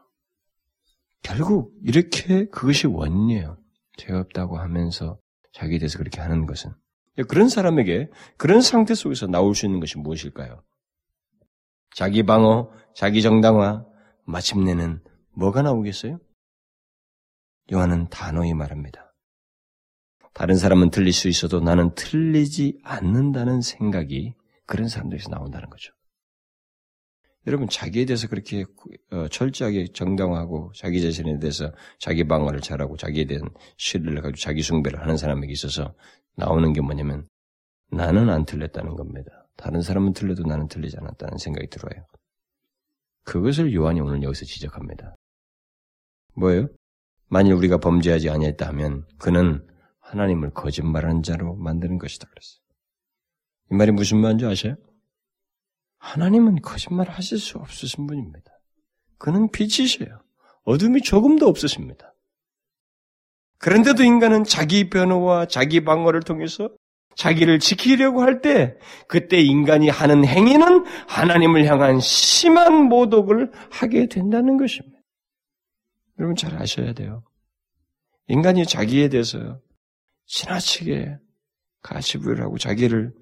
결국 이렇게 그것이 원이에요. 죄 없다고 하면서 자기에 대해서 그렇게 하는 것은 그런 사람에게 그런 상태 속에서 나올 수 있는 것이 무엇일까요? 자기 방어, 자기 정당화, 마침내는 뭐가 나오겠어요? 요한은 단호히 말합니다. 다른 사람은 틀릴 수 있어도 나는 틀리지 않는다는 생각이 그런 사람들에서 나온다는 거죠. 여러분 자기에 대해서 그렇게 어, 철저하게 정당화하고 자기 자신에 대해서 자기 방어를 잘하고 자기에 대한 신뢰를 가지고 자기 숭배를 하는 사람에게 있어서 나오는 게 뭐냐면 나는 안 틀렸다는 겁니다. 다른 사람은 틀려도 나는 틀리지 않았다는 생각이 들어요. 그것을 요한이 오늘 여기서 지적합니다. 뭐예요? 만일 우리가 범죄하지 아니했다 하면 그는 하나님을 거짓말하는 자로 만드는 것이다 그랬어요. 이 말이 무슨 말인지 아세요? 하나님은 거짓말 하실 수 없으신 분입니다. 그는 빛이세요. 어둠이 조금도 없으십니다. 그런데도 인간은 자기 변호와 자기 방어를 통해서 자기를 지키려고 할 때 그때 인간이 하는 행위는 하나님을 향한 심한 모독을 하게 된다는 것입니다. 여러분 잘 아셔야 돼요. 인간이 자기에 대해서 지나치게 가치부여를 하고 자기를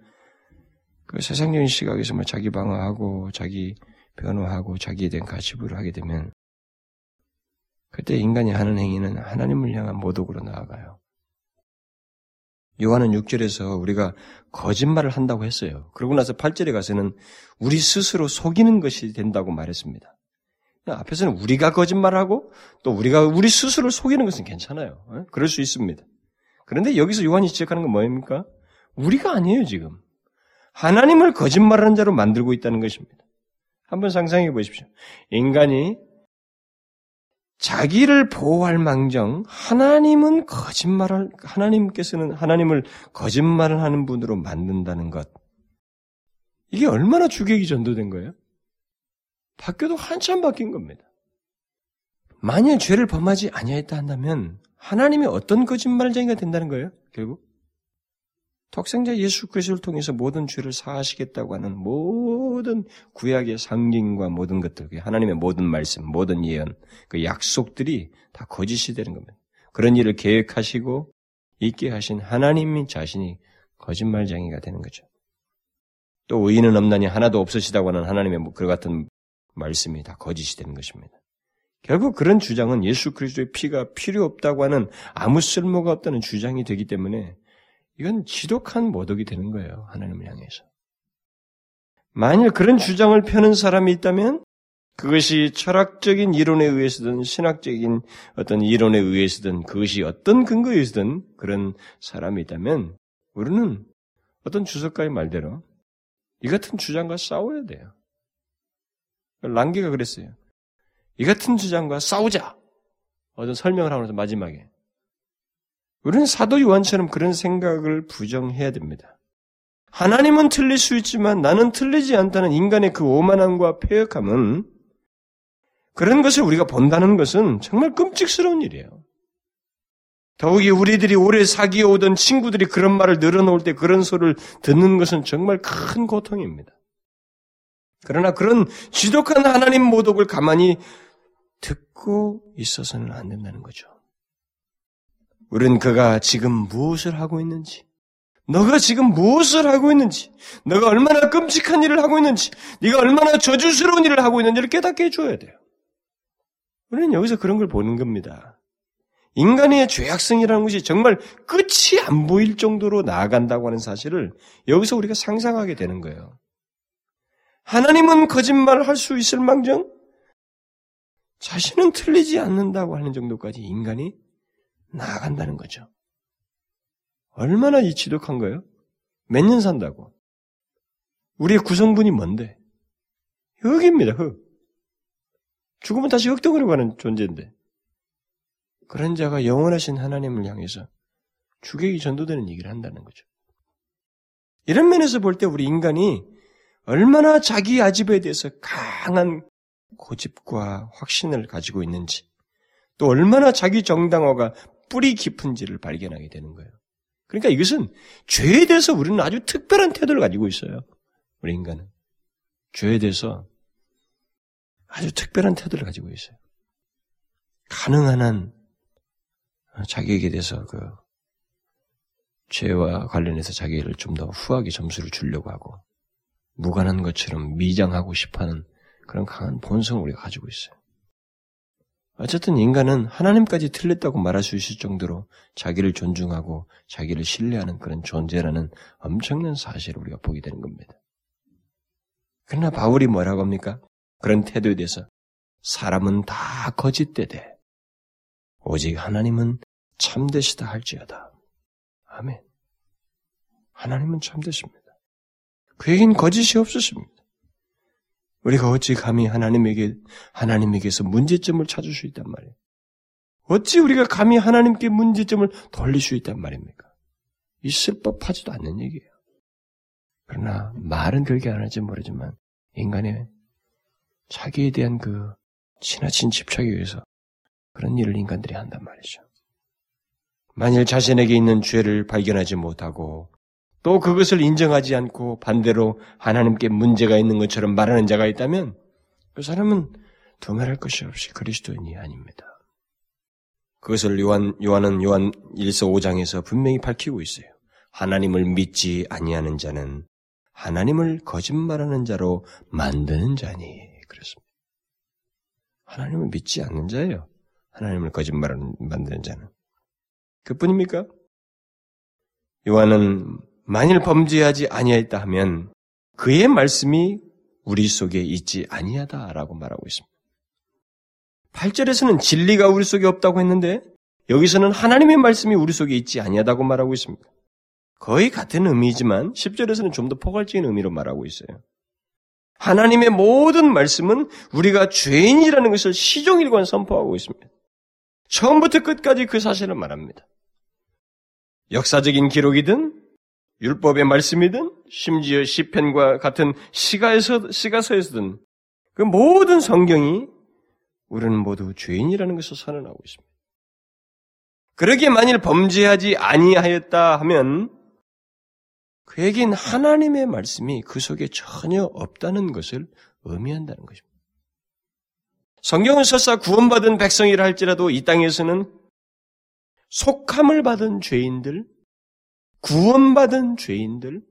그 세상적인 시각에서 뭐 자기 방어하고 자기 변호하고 자기에 대한 가치부여를 하게 되면 그때 인간이 하는 행위는 하나님을 향한 모독으로 나아가요. 요한은 6절에서 우리가 거짓말을 한다고 했어요. 그러고 나서 8절에 가서는 우리 스스로 속이는 것이 된다고 말했습니다. 앞에서는 우리가 거짓말하고 또 우리가 우리 스스로 속이는 것은 괜찮아요. 어? 그럴 수 있습니다. 그런데 여기서 요한이 지적하는 건 뭐입니까? 우리가 아니에요, 지금. 하나님을 거짓말하는 자로 만들고 있다는 것입니다. 한번 상상해 보십시오. 인간이 자기를 보호할 망정 하나님은 거짓말을 하나님께서는 하나님을 거짓말을 하는 분으로 만든다는 것. 이게 얼마나 주객이 전도된 거예요? 바뀌어도 한참 바뀐 겁니다. 만일 죄를 범하지 아니하였다 한다면 하나님이 어떤 거짓말쟁이가 된다는 거예요? 결국 독생자 예수 그리스도를 통해서 모든 죄를 사하시겠다고 하는 모든 구약의 상징과 모든 것들, 그 하나님의 모든 말씀, 모든 예언, 그 약속들이 다 거짓이 되는 겁니다. 그런 일을 계획하시고 있게 하신 하나님 자신이 거짓말쟁이가 되는 거죠. 또 의인은 없나니 하나도 없으시다고 하는 하나님의 그 같은 말씀이 다 거짓이 되는 것입니다. 결국 그런 주장은 예수 그리스도의 피가 필요 없다고 하는 아무 쓸모가 없다는 주장이 되기 때문에 이건 지독한 모독이 되는 거예요. 하나님을 향해서. 만일 그런 주장을 펴는 사람이 있다면 그것이 철학적인 이론에 의해서든 신학적인 어떤 이론에 의해서든 그것이 어떤 근거에 의해서든 그런 사람이 있다면 우리는 어떤 주석가의 말대로 이 같은 주장과 싸워야 돼요. 랑게가 그랬어요. 이 같은 주장과 싸우자. 어떤 설명을 하면서 마지막에 우리는 사도 요한처럼 그런 생각을 부정해야 됩니다. 하나님은 틀릴 수 있지만 나는 틀리지 않다는 인간의 그 오만함과 폐역함은 그런 것을 우리가 본다는 것은 정말 끔찍스러운 일이에요. 더욱이 우리들이 오래 사귀어 오던 친구들이 그런 말을 늘어놓을 때 그런 소리를 듣는 것은 정말 큰 고통입니다. 그러나 그런 지독한 하나님 모독을 가만히 듣고 있어서는 안 된다는 거죠. 우리는 그가 지금 무엇을 하고 있는지, 너가 지금 무엇을 하고 있는지, 너가 얼마나 끔찍한 일을 하고 있는지, 네가 얼마나 저주스러운 일을 하고 있는지를 깨닫게 해줘야 돼요. 우리는 여기서 그런 걸 보는 겁니다. 인간의 죄악성이라는 것이 정말 끝이 안 보일 정도로 나아간다고 하는 사실을 여기서 우리가 상상하게 되는 거예요. 하나님은 거짓말을 할 수 있을 망정 자신은 틀리지 않는다고 하는 정도까지 인간이 나아간다는 거죠. 얼마나 이 지독한 거예요? 몇 년 산다고? 우리의 구성분이 뭔데? 흙입니다, 흙. 죽으면 다시 흙덩어리로 가는 존재인데. 그런 자가 영원하신 하나님을 향해서 주객이 전도되는 얘기를 한다는 거죠. 이런 면에서 볼 때 우리 인간이 얼마나 자기 아집에 대해서 강한 고집과 확신을 가지고 있는지, 또 얼마나 자기 정당화가 뿌리 깊은지를 발견하게 되는 거예요. 그러니까 이것은 죄에 대해서 우리는 아주 특별한 태도를 가지고 있어요. 우리 인간은. 죄에 대해서 아주 특별한 태도를 가지고 있어요. 가능한 한 자기에게 대해서 그 죄와 관련해서 자기를 좀 더 후하게 점수를 주려고 하고 무관한 것처럼 미장하고 싶어하는 그런 강한 본성을 우리가 가지고 있어요. 어쨌든 인간은 하나님까지 틀렸다고 말할 수 있을 정도로 자기를 존중하고 자기를 신뢰하는 그런 존재라는 엄청난 사실을 우리가 보게 되는 겁니다. 그러나 바울이 뭐라고 합니까? 그런 태도에 대해서 사람은 다 거짓되되 오직 하나님은 참되시다 할지어다. 아멘. 하나님은 참되십니다. 그에겐 거짓이 없으십니다. 우리가 어찌 감히 하나님에게, 하나님에게서 문제점을 찾을 수 있단 말이에요. 어찌 우리가 감히 하나님께 문제점을 돌릴 수 있단 말입니까? 있을 법하지도 않는 얘기예요. 그러나 말은 그렇게 안 할지 모르지만 인간의 자기에 대한 그 지나친 집착에 의해서 그런 일을 인간들이 한단 말이죠. 만일 자신에게 있는 죄를 발견하지 못하고 또 그것을 인정하지 않고 반대로 하나님께 문제가 있는 것처럼 말하는 자가 있다면 그 사람은 두말할 것이 없이 그리스도인이 아닙니다. 그것을 요한, 요한은 요한 1서 5장에서 분명히 밝히고 있어요. 하나님을 믿지 아니하는 자는 하나님을 거짓말하는 자로 만드는 자니 그렇습니다. 하나님을 믿지 않는 자예요. 하나님을 거짓말하는 만드는 자는 그뿐입니까? 요한은 만일 범죄하지 아니하였다 하면 그의 말씀이 우리 속에 있지 아니하다라고 말하고 있습니다. 8절에서는 진리가 우리 속에 없다고 했는데 여기서는 하나님의 말씀이 우리 속에 있지 아니하다고 말하고 있습니다. 거의 같은 의미이지만 10절에서는 좀 더 포괄적인 의미로 말하고 있어요. 하나님의 모든 말씀은 우리가 죄인이라는 것을 시종일관 선포하고 있습니다. 처음부터 끝까지 그 사실을 말합니다. 역사적인 기록이든 율법의 말씀이든 심지어 시편과 같은 시가에서 시가서에서든 그 모든 성경이 우리는 모두 죄인이라는 것을 선언하고 있습니다. 그러기에 만일 범죄하지 아니하였다 하면 그에겐 하나님의 말씀이 그 속에 전혀 없다는 것을 의미한다는 것입니다. 성경은 설사 구원받은 백성이라 할지라도 이 땅에서는 속함을 받은 죄인들, 구원받은 죄인들,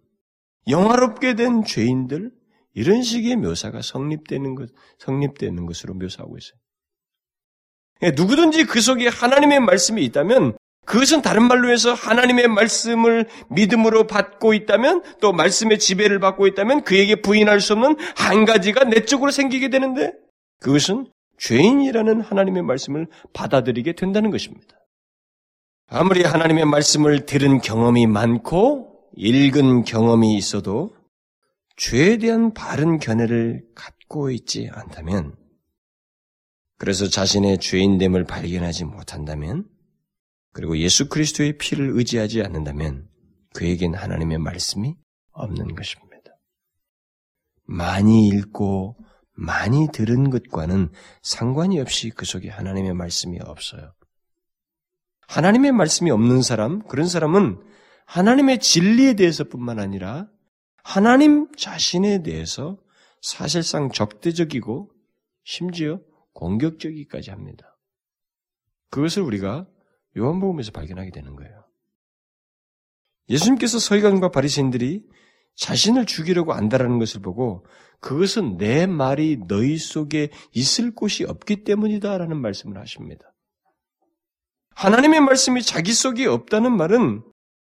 영화롭게 된 죄인들, 이런 식의 묘사가 성립되는 것, 성립되는 것으로 묘사하고 있어요. 예, 누구든지 그 속에 하나님의 말씀이 있다면 그것은 다른 말로 해서 하나님의 말씀을 믿음으로 받고 있다면 또 말씀의 지배를 받고 있다면 그에게 부인할 수 없는 한 가지가 내적으로 생기게 되는데 그것은 죄인이라는 하나님의 말씀을 받아들이게 된다는 것입니다. 아무리 하나님의 말씀을 들은 경험이 많고 읽은 경험이 있어도 죄에 대한 바른 견해를 갖고 있지 않다면 그래서 자신의 죄인됨을 발견하지 못한다면 그리고 예수 그리스도의 피를 의지하지 않는다면 그에겐 하나님의 말씀이 없는 것입니다. 많이 읽고 많이 들은 것과는 상관이 없이 그 속에 하나님의 말씀이 없어요. 하나님의 말씀이 없는 사람, 그런 사람은 하나님의 진리에 대해서뿐만 아니라 하나님 자신에 대해서 사실상 적대적이고 심지어 공격적이까지 합니다. 그것을 우리가 요한복음에서 발견하게 되는 거예요. 예수님께서 서기관과 바리새인들이 자신을 죽이려고 안다라는 것을 보고 그것은 내 말이 너희 속에 있을 곳이 없기 때문이다라는 말씀을 하십니다. 하나님의 말씀이 자기 속에 없다는 말은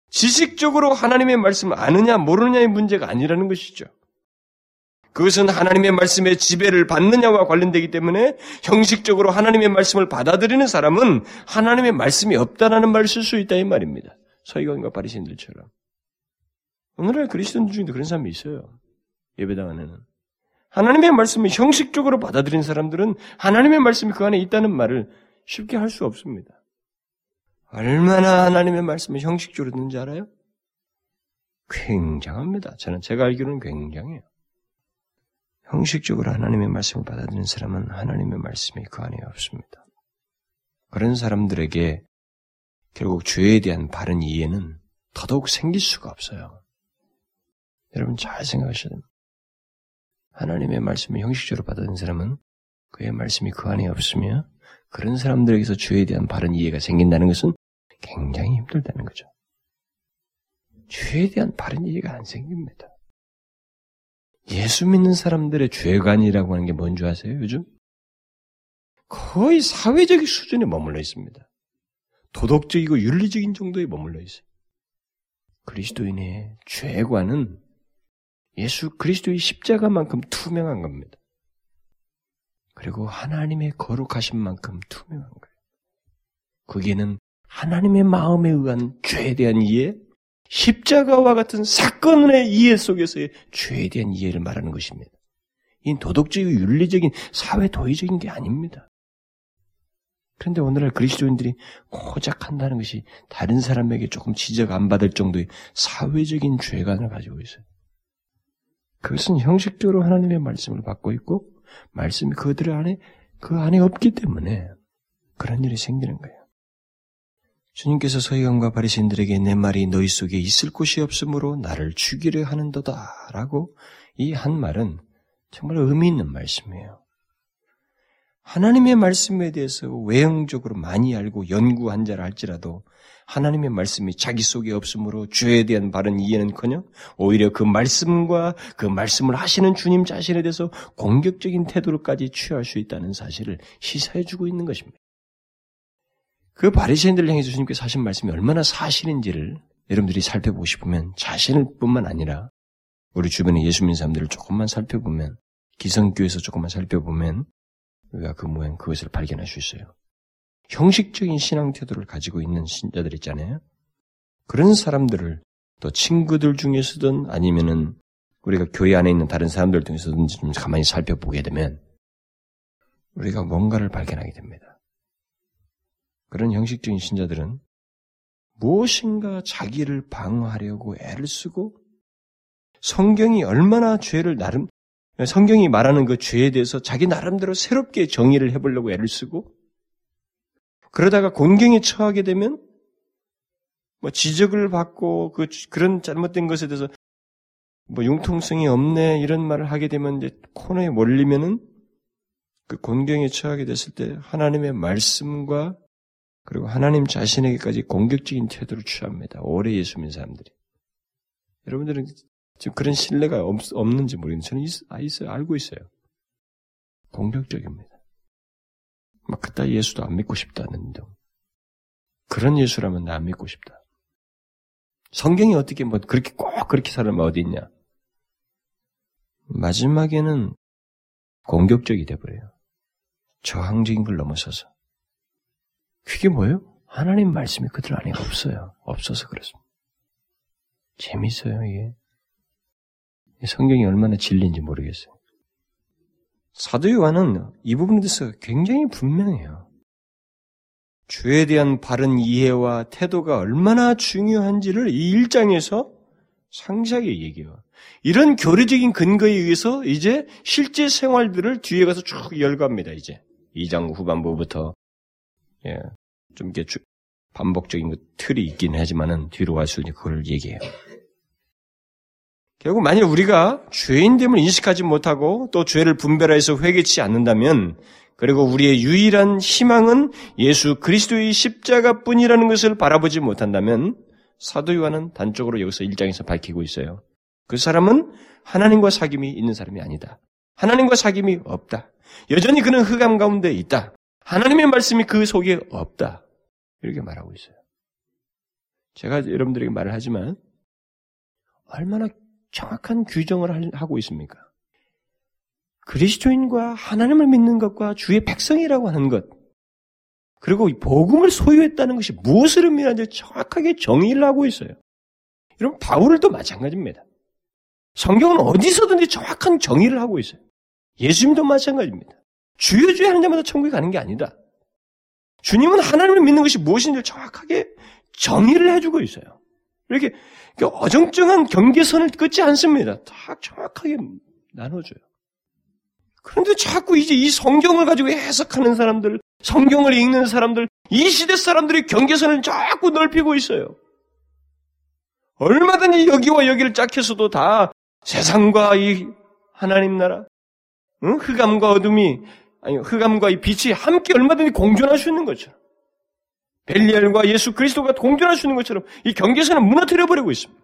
지식적으로 하나님의 말씀을 아느냐 모르느냐의 문제가 아니라는 것이죠. 그것은 하나님의 말씀의 지배를 받느냐와 관련되기 때문에 형식적으로 하나님의 말씀을 받아들이는 사람은 하나님의 말씀이 없다라는 말을 쓸 수 있다 이 말입니다. 서기관과 바리새인들처럼. 오늘날 그리스도인 중에도 그런 사람이 있어요. 예배당 안에는. 하나님의 말씀을 형식적으로 받아들인 사람들은 하나님의 말씀이 그 안에 있다는 말을 쉽게 할 수 없습니다. 얼마나 하나님의 말씀을 형식적으로 듣는지 알아요? 굉장합니다. 저는 제가 알기로는 굉장해요. 형식적으로 하나님의 말씀을 받아들이는 사람은 하나님의 말씀이 그 안에 없습니다. 그런 사람들에게 결국 죄에 대한 바른 이해는 더더욱 생길 수가 없어요. 여러분 잘 생각하셔야 됩니다. 하나님의 말씀을 형식적으로 받아들이는 사람은 그의 말씀이 그 안에 없으며 그런 사람들에게서 죄에 대한 바른 이해가 생긴다는 것은 굉장히 힘들다는 거죠. 죄에 대한 바른 이해가 안 생깁니다. 예수 믿는 사람들의 죄관이라고 하는 게 뭔지 아세요, 요즘? 거의 사회적인 수준에 머물러 있습니다. 도덕적이고 윤리적인 정도에 머물러 있어요. 그리스도인의 죄관은 예수 그리스도의 십자가만큼 투명한 겁니다. 그리고 하나님의 거룩하신 만큼 투명한 거예요. 거기에는 하나님의 마음에 의한 죄에 대한 이해, 십자가와 같은 사건의 이해 속에서의 죄에 대한 이해를 말하는 것입니다. 이 도덕적이고 윤리적인 사회 도의적인 게 아닙니다. 그런데 오늘날 그리스도인들이 고작 한다는 것이 다른 사람에게 조금 지적 안 받을 정도의 사회적인 죄관을 가지고 있어요. 그것은 형식적으로 하나님의 말씀을 받고 있고 말씀이 그들 안에 그 안에 없기 때문에 그런 일이 생기는 거예요. 주님께서 서기관과 바리새인들에게 내 말이 너희 속에 있을 곳이 없으므로 나를 죽이려 하는도다라고 이 한 말은 정말 의미 있는 말씀이에요. 하나님의 말씀에 대해서 외형적으로 많이 알고 연구한 자라 할지라도 하나님의 말씀이 자기 속에 없으므로 죄에 대한 바른 이해는커녕 오히려 그 말씀과 그 말씀을 하시는 주님 자신에 대해서 공격적인 태도로까지 취할 수 있다는 사실을 시사해주고 있는 것입니다. 그 바리새인들을 향해서 주님께서 하신 말씀이 얼마나 사실인지를 여러분들이 살펴보고 싶으면 자신을 뿐만 아니라 우리 주변에 예수 믿는 사람들을 조금만 살펴보면 기성교에서 조금만 살펴보면 우리가 그 모양 그것을 발견할 수 있어요. 형식적인 신앙 태도를 가지고 있는 신자들 있잖아요. 그런 사람들을 또 친구들 중에서든 아니면은 우리가 교회 안에 있는 다른 사람들 중에서든지 좀 가만히 살펴보게 되면 우리가 뭔가를 발견하게 됩니다. 그런 형식적인 신자들은 무엇인가 자기를 방어하려고 애를 쓰고 성경이 얼마나 죄를 나름 성경이 말하는 그 죄에 대해서 자기 나름대로 새롭게 정의를 해보려고 애를 쓰고 그러다가 곤경에 처하게 되면 뭐 지적을 받고 그 그런 잘못된 것에 대해서 뭐 융통성이 없네 이런 말을 하게 되면 이제 코너에 몰리면은 그 곤경에 처하게 됐을 때 하나님의 말씀과 그리고 하나님 자신에게까지 공격적인 태도를 취합니다. 오래 예수 믿는 사람들이. 여러분들은 지금 그런 신뢰가 없, 는지 모르겠는데 저는 있, 아, 있어요. 알고 있어요. 공격적입니다. 막 그따 예수도 안 믿고 싶다는 등. 그런 예수라면 나 안 믿고 싶다. 성경이 어떻게 뭐 그렇게 꼭 그렇게 살면 어디 있냐? 마지막에는 공격적이 돼버려요. 저항적인 걸 넘어서서. 그게 뭐예요? 하나님 말씀이 그들 안에 없어요. 없어서 그렇습니다. 재밌어요, 이게. 성경이 얼마나 진리인지 모르겠어요. 사도 요한은 이 부분에 대해서 굉장히 분명해요. 주에 대한 바른 이해와 태도가 얼마나 중요한지를 이 일장에서 상세하게 얘기해요. 이런 교리적인 근거에 의해서 이제 실제 생활들을 뒤에 가서 쭉 열거합니다, 이제. 2장 후반부부터. 예. 좀 이렇게 쭉 반복적인 그 틀이 있긴 하지만은 뒤로 갈수록 그걸 얘기해요. 결국 만일 우리가 죄인됨을 인식하지 못하고 또 죄를 분별해서 회개치 않는다면 그리고 우리의 유일한 희망은 예수 그리스도의 십자가뿐이라는 것을 바라보지 못한다면 사도 요한은 단적으로 여기서 일장에서 밝히고 있어요. 그 사람은 하나님과 사귐이 있는 사람이 아니다. 하나님과 사귐이 없다. 여전히 그는 흑암 가운데 있다. 하나님의 말씀이 그 속에 없다. 이렇게 말하고 있어요. 제가 여러분들에게 말을 하지만 얼마나 정확한 규정을 하고 있습니까? 그리스도인과 하나님을 믿는 것과 주의 백성이라고 하는 것, 그리고 복음을 소유했다는 것이 무엇을 의미하는지 정확하게 정의를 하고 있어요. 여러분, 바울도 마찬가지입니다. 성경은 어디서든지 정확한 정의를 하고 있어요. 예수님도 마찬가지입니다. 주여 주여 하는 자마다 천국에 가는 게 아니다. 주님은 하나님을 믿는 것이 무엇인지 정확하게 정의를 해주고 있어요. 이렇게 어정쩡한 경계선을 끊지 않습니다. 다 정확하게 나눠줘요. 그런데 자꾸 이제 이 성경을 가지고 해석하는 사람들, 성경을 읽는 사람들, 이 시대 사람들이 경계선을 자꾸 넓히고 있어요. 얼마든지 여기와 여기를 짝해서도 다 세상과 이 하나님 나라, 응? 흑암과 어둠이, 아니, 흑암과 이 빛이 함께 얼마든지 공존할 수 있는 것처럼. 벨리엘과 예수 그리스도가 공존할 수 있는 것처럼 이 경계선을 무너뜨려 버리고 있습니다.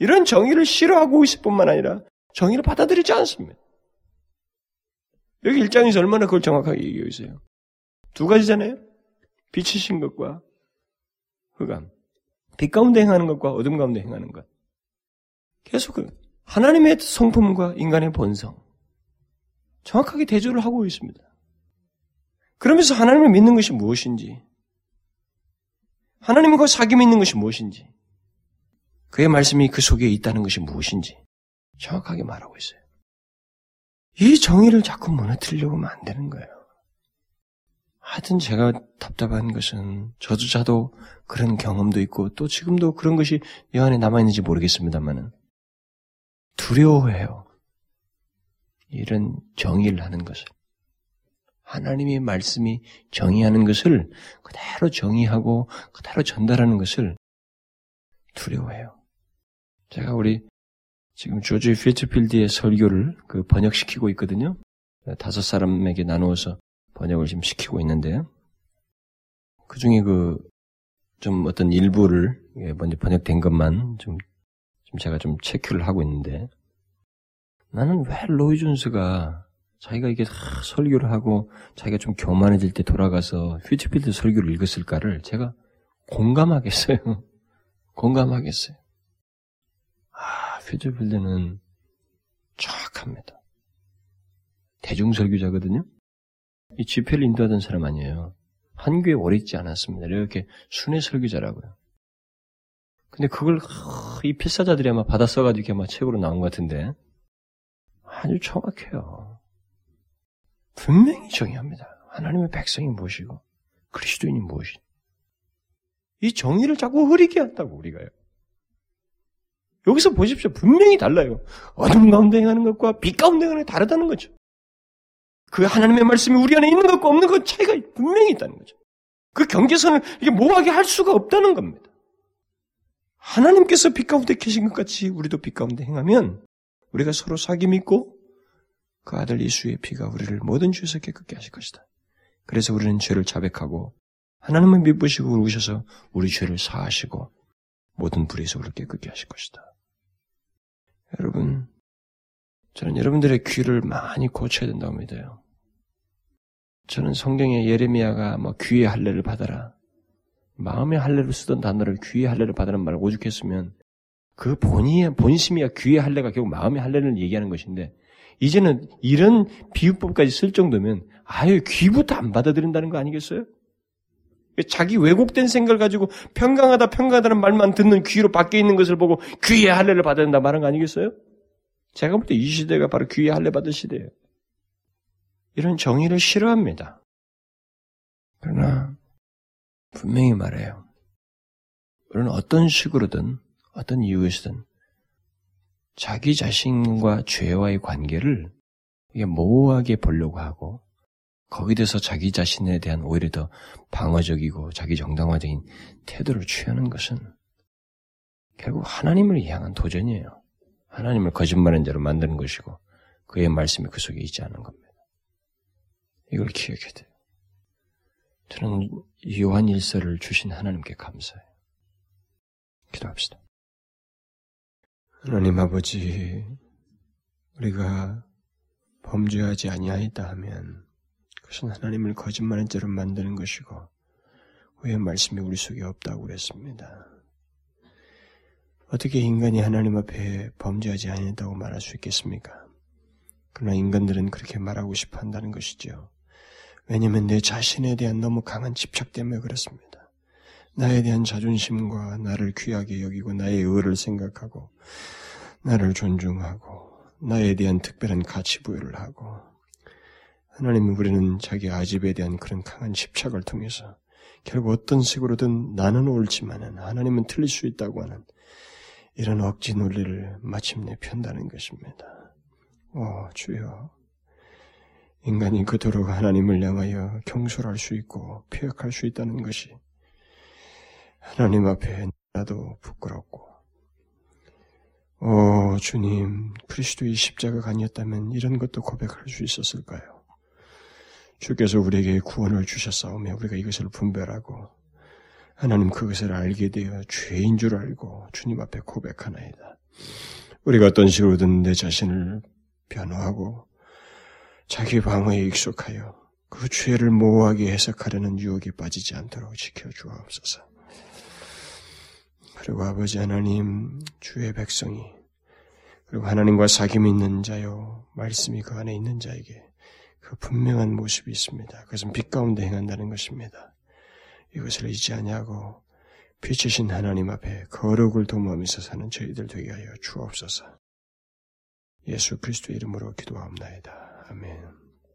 이런 정의를 싫어하고 있을 뿐만 아니라 정의를 받아들이지 않습니다. 여기 일장에서 얼마나 그걸 정확하게 얘기하고 있어요. 두 가지잖아요. 빛이신 것과 흑암. 빛 가운데 행하는 것과 어둠 가운데 행하는 것. 계속 그 하나님의 성품과 인간의 본성. 정확하게 대조를 하고 있습니다. 그러면서 하나님을 믿는 것이 무엇인지, 하나님과 사귐이 있는 것이 무엇인지, 그의 말씀이 그 속에 있다는 것이 무엇인지 정확하게 말하고 있어요. 이 정의를 자꾸 무너뜨리려고 하면 안 되는 거예요. 하여튼 제가 답답한 것은 저조차도 그런 경험도 있고 또 지금도 그런 것이 여 안에 남아있는지 모르겠습니다만은 두려워해요. 이런 정의를 하는 것을. 하나님의 말씀이 정의하는 것을 그대로 정의하고 그대로 전달하는 것을 두려워해요. 제가 우리 지금 조지 피츠필드의 설교를 그 번역시키고 있거든요. 다섯 사람에게 나누어서 번역을 지금 시키고 있는데요. 그 중에 그 좀 어떤 일부를 먼저 번역된 것만 좀, 좀 제가 좀 체크를 하고 있는데 나는 왜 로이 존스가 자기가 이게 설교를 하고 자기가 좀 교만해질 때 돌아가서 퓨처필드 설교를 읽었을까를 제가 공감하겠어요. 공감하겠어요. 아, 퓨처필드는 정확합니다. 대중설교자거든요. 이 집회를 인도하던 사람 아니에요. 한 교회 오래 있지 않았습니다. 이렇게 순회 설교자라고요. 근데 그걸 이 필사자들이 아마 받아 써가지고 아마 책으로 나온 것 같은데 아주 정확해요. 분명히 정의합니다. 하나님의 백성이 무엇이고 그리스도인이 무엇이. 이 정의를 자꾸 흐리게 한다고 우리가요. 여기서 보십시오. 분명히 달라요. 어둠 가운데 행하는 것과 빛 가운데 행하는 게 다르다는 거죠. 그 하나님의 말씀이 우리 안에 있는 것과 없는 것 차이가 분명히 있다는 거죠. 그 경계선을 이게 모호하게 할 수가 없다는 겁니다. 하나님께서 빛 가운데 계신 것 같이 우리도 빛 가운데 행하면 우리가 서로 사기 믿고 그 아들 예수의 피가 우리를 모든 죄에서 깨끗게 하실 것이다. 그래서 우리는 죄를 자백하고 하나님을 믿으시고 우셔서 우리 죄를 사하시고 모든 불의에서 우리를 깨끗게 하실 것이다. 여러분, 저는 여러분들의 귀를 많이 고쳐야 된다고 믿어요. 저는 성경에 예레미야가 뭐 귀의 할례를 받아라. 마음의 할례를 쓰던 단어를 귀의 할례를 받으라는 말을 오죽했으면 그 본의의 본심이야 귀의 할례가 결국 마음의 할례를 얘기하는 것인데 이제는 이런 비유법까지 쓸 정도면 아예 귀부터 안 받아들인다는 거 아니겠어요? 자기 왜곡된 생각을 가지고 평강하다 평강하다는 말만 듣는 귀로 밖에 있는 것을 보고 귀의 할례를 받아야 된다 말한 거 아니겠어요? 제가 볼 때 이 시대가 바로 귀의 할례 받을 시대예요. 이런 정의를 싫어합니다. 그러나 분명히 말해요. 우리는 어떤 식으로든 어떤 이유에서든 자기 자신과 죄와의 관계를 모호하게 보려고 하고 거기에 대해서 자기 자신에 대한 오히려 더 방어적이고 자기 정당화적인 태도를 취하는 것은 결국 하나님을 향한 도전이에요. 하나님을 거짓말한 자로 만드는 것이고 그의 말씀이 그 속에 있지 않은 겁니다. 이걸 기억해야 돼요. 저는 요한 일서를 주신 하나님께 감사해요. 기도합시다. 하나님 아버지, 우리가 범죄하지 아니하였다 하면 그것은 하나님을 거짓말한 자로 만드는 것이고 그의 말씀이 우리 속에 없다고 그랬습니다. 어떻게 인간이 하나님 앞에 범죄하지 아니했다고 말할 수 있겠습니까? 그러나 인간들은 그렇게 말하고 싶어 한다는 것이죠. 왜냐하면 내 자신에 대한 너무 강한 집착 때문에 그렇습니다. 나에 대한 자존심과 나를 귀하게 여기고 나의 의를 생각하고 나를 존중하고 나에 대한 특별한 가치 부여를 하고 하나님은 우리는 자기 아집에 대한 그런 강한 집착을 통해서 결국 어떤 식으로든 나는 옳지만은 하나님은 틀릴 수 있다고 하는 이런 억지 논리를 마침내 편다는 것입니다. 오 주여 인간이 그토록 하나님을 향하여 경솔할 수 있고 폐역할 수 있다는 것이 하나님 앞에 나도 부끄럽고 오 주님 그리스도의 십자가가 아니었다면 이런 것도 고백할 수 있었을까요? 주께서 우리에게 구원을 주셨사오며 우리가 이것을 분별하고 하나님 그것을 알게 되어 죄인 줄 알고 주님 앞에 고백하나이다. 우리가 어떤 식으로든 내 자신을 변호하고 자기 방어에 익숙하여 그 죄를 모호하게 해석하려는 유혹에 빠지지 않도록 지켜 주옵소서. 그리고 아버지 하나님, 주의 백성이, 그리고 하나님과 사귐이 있는 자요, 말씀이 그 안에 있는 자에게 그 분명한 모습이 있습니다. 그것은 빛 가운데 행한다는 것입니다. 이것을 잊지 아니하고 빛이신 하나님 앞에 거룩을 도모하면서 사는 저희들 되게 하여 주옵소서. 예수 그리스도 이름으로 기도하옵나이다. 아멘.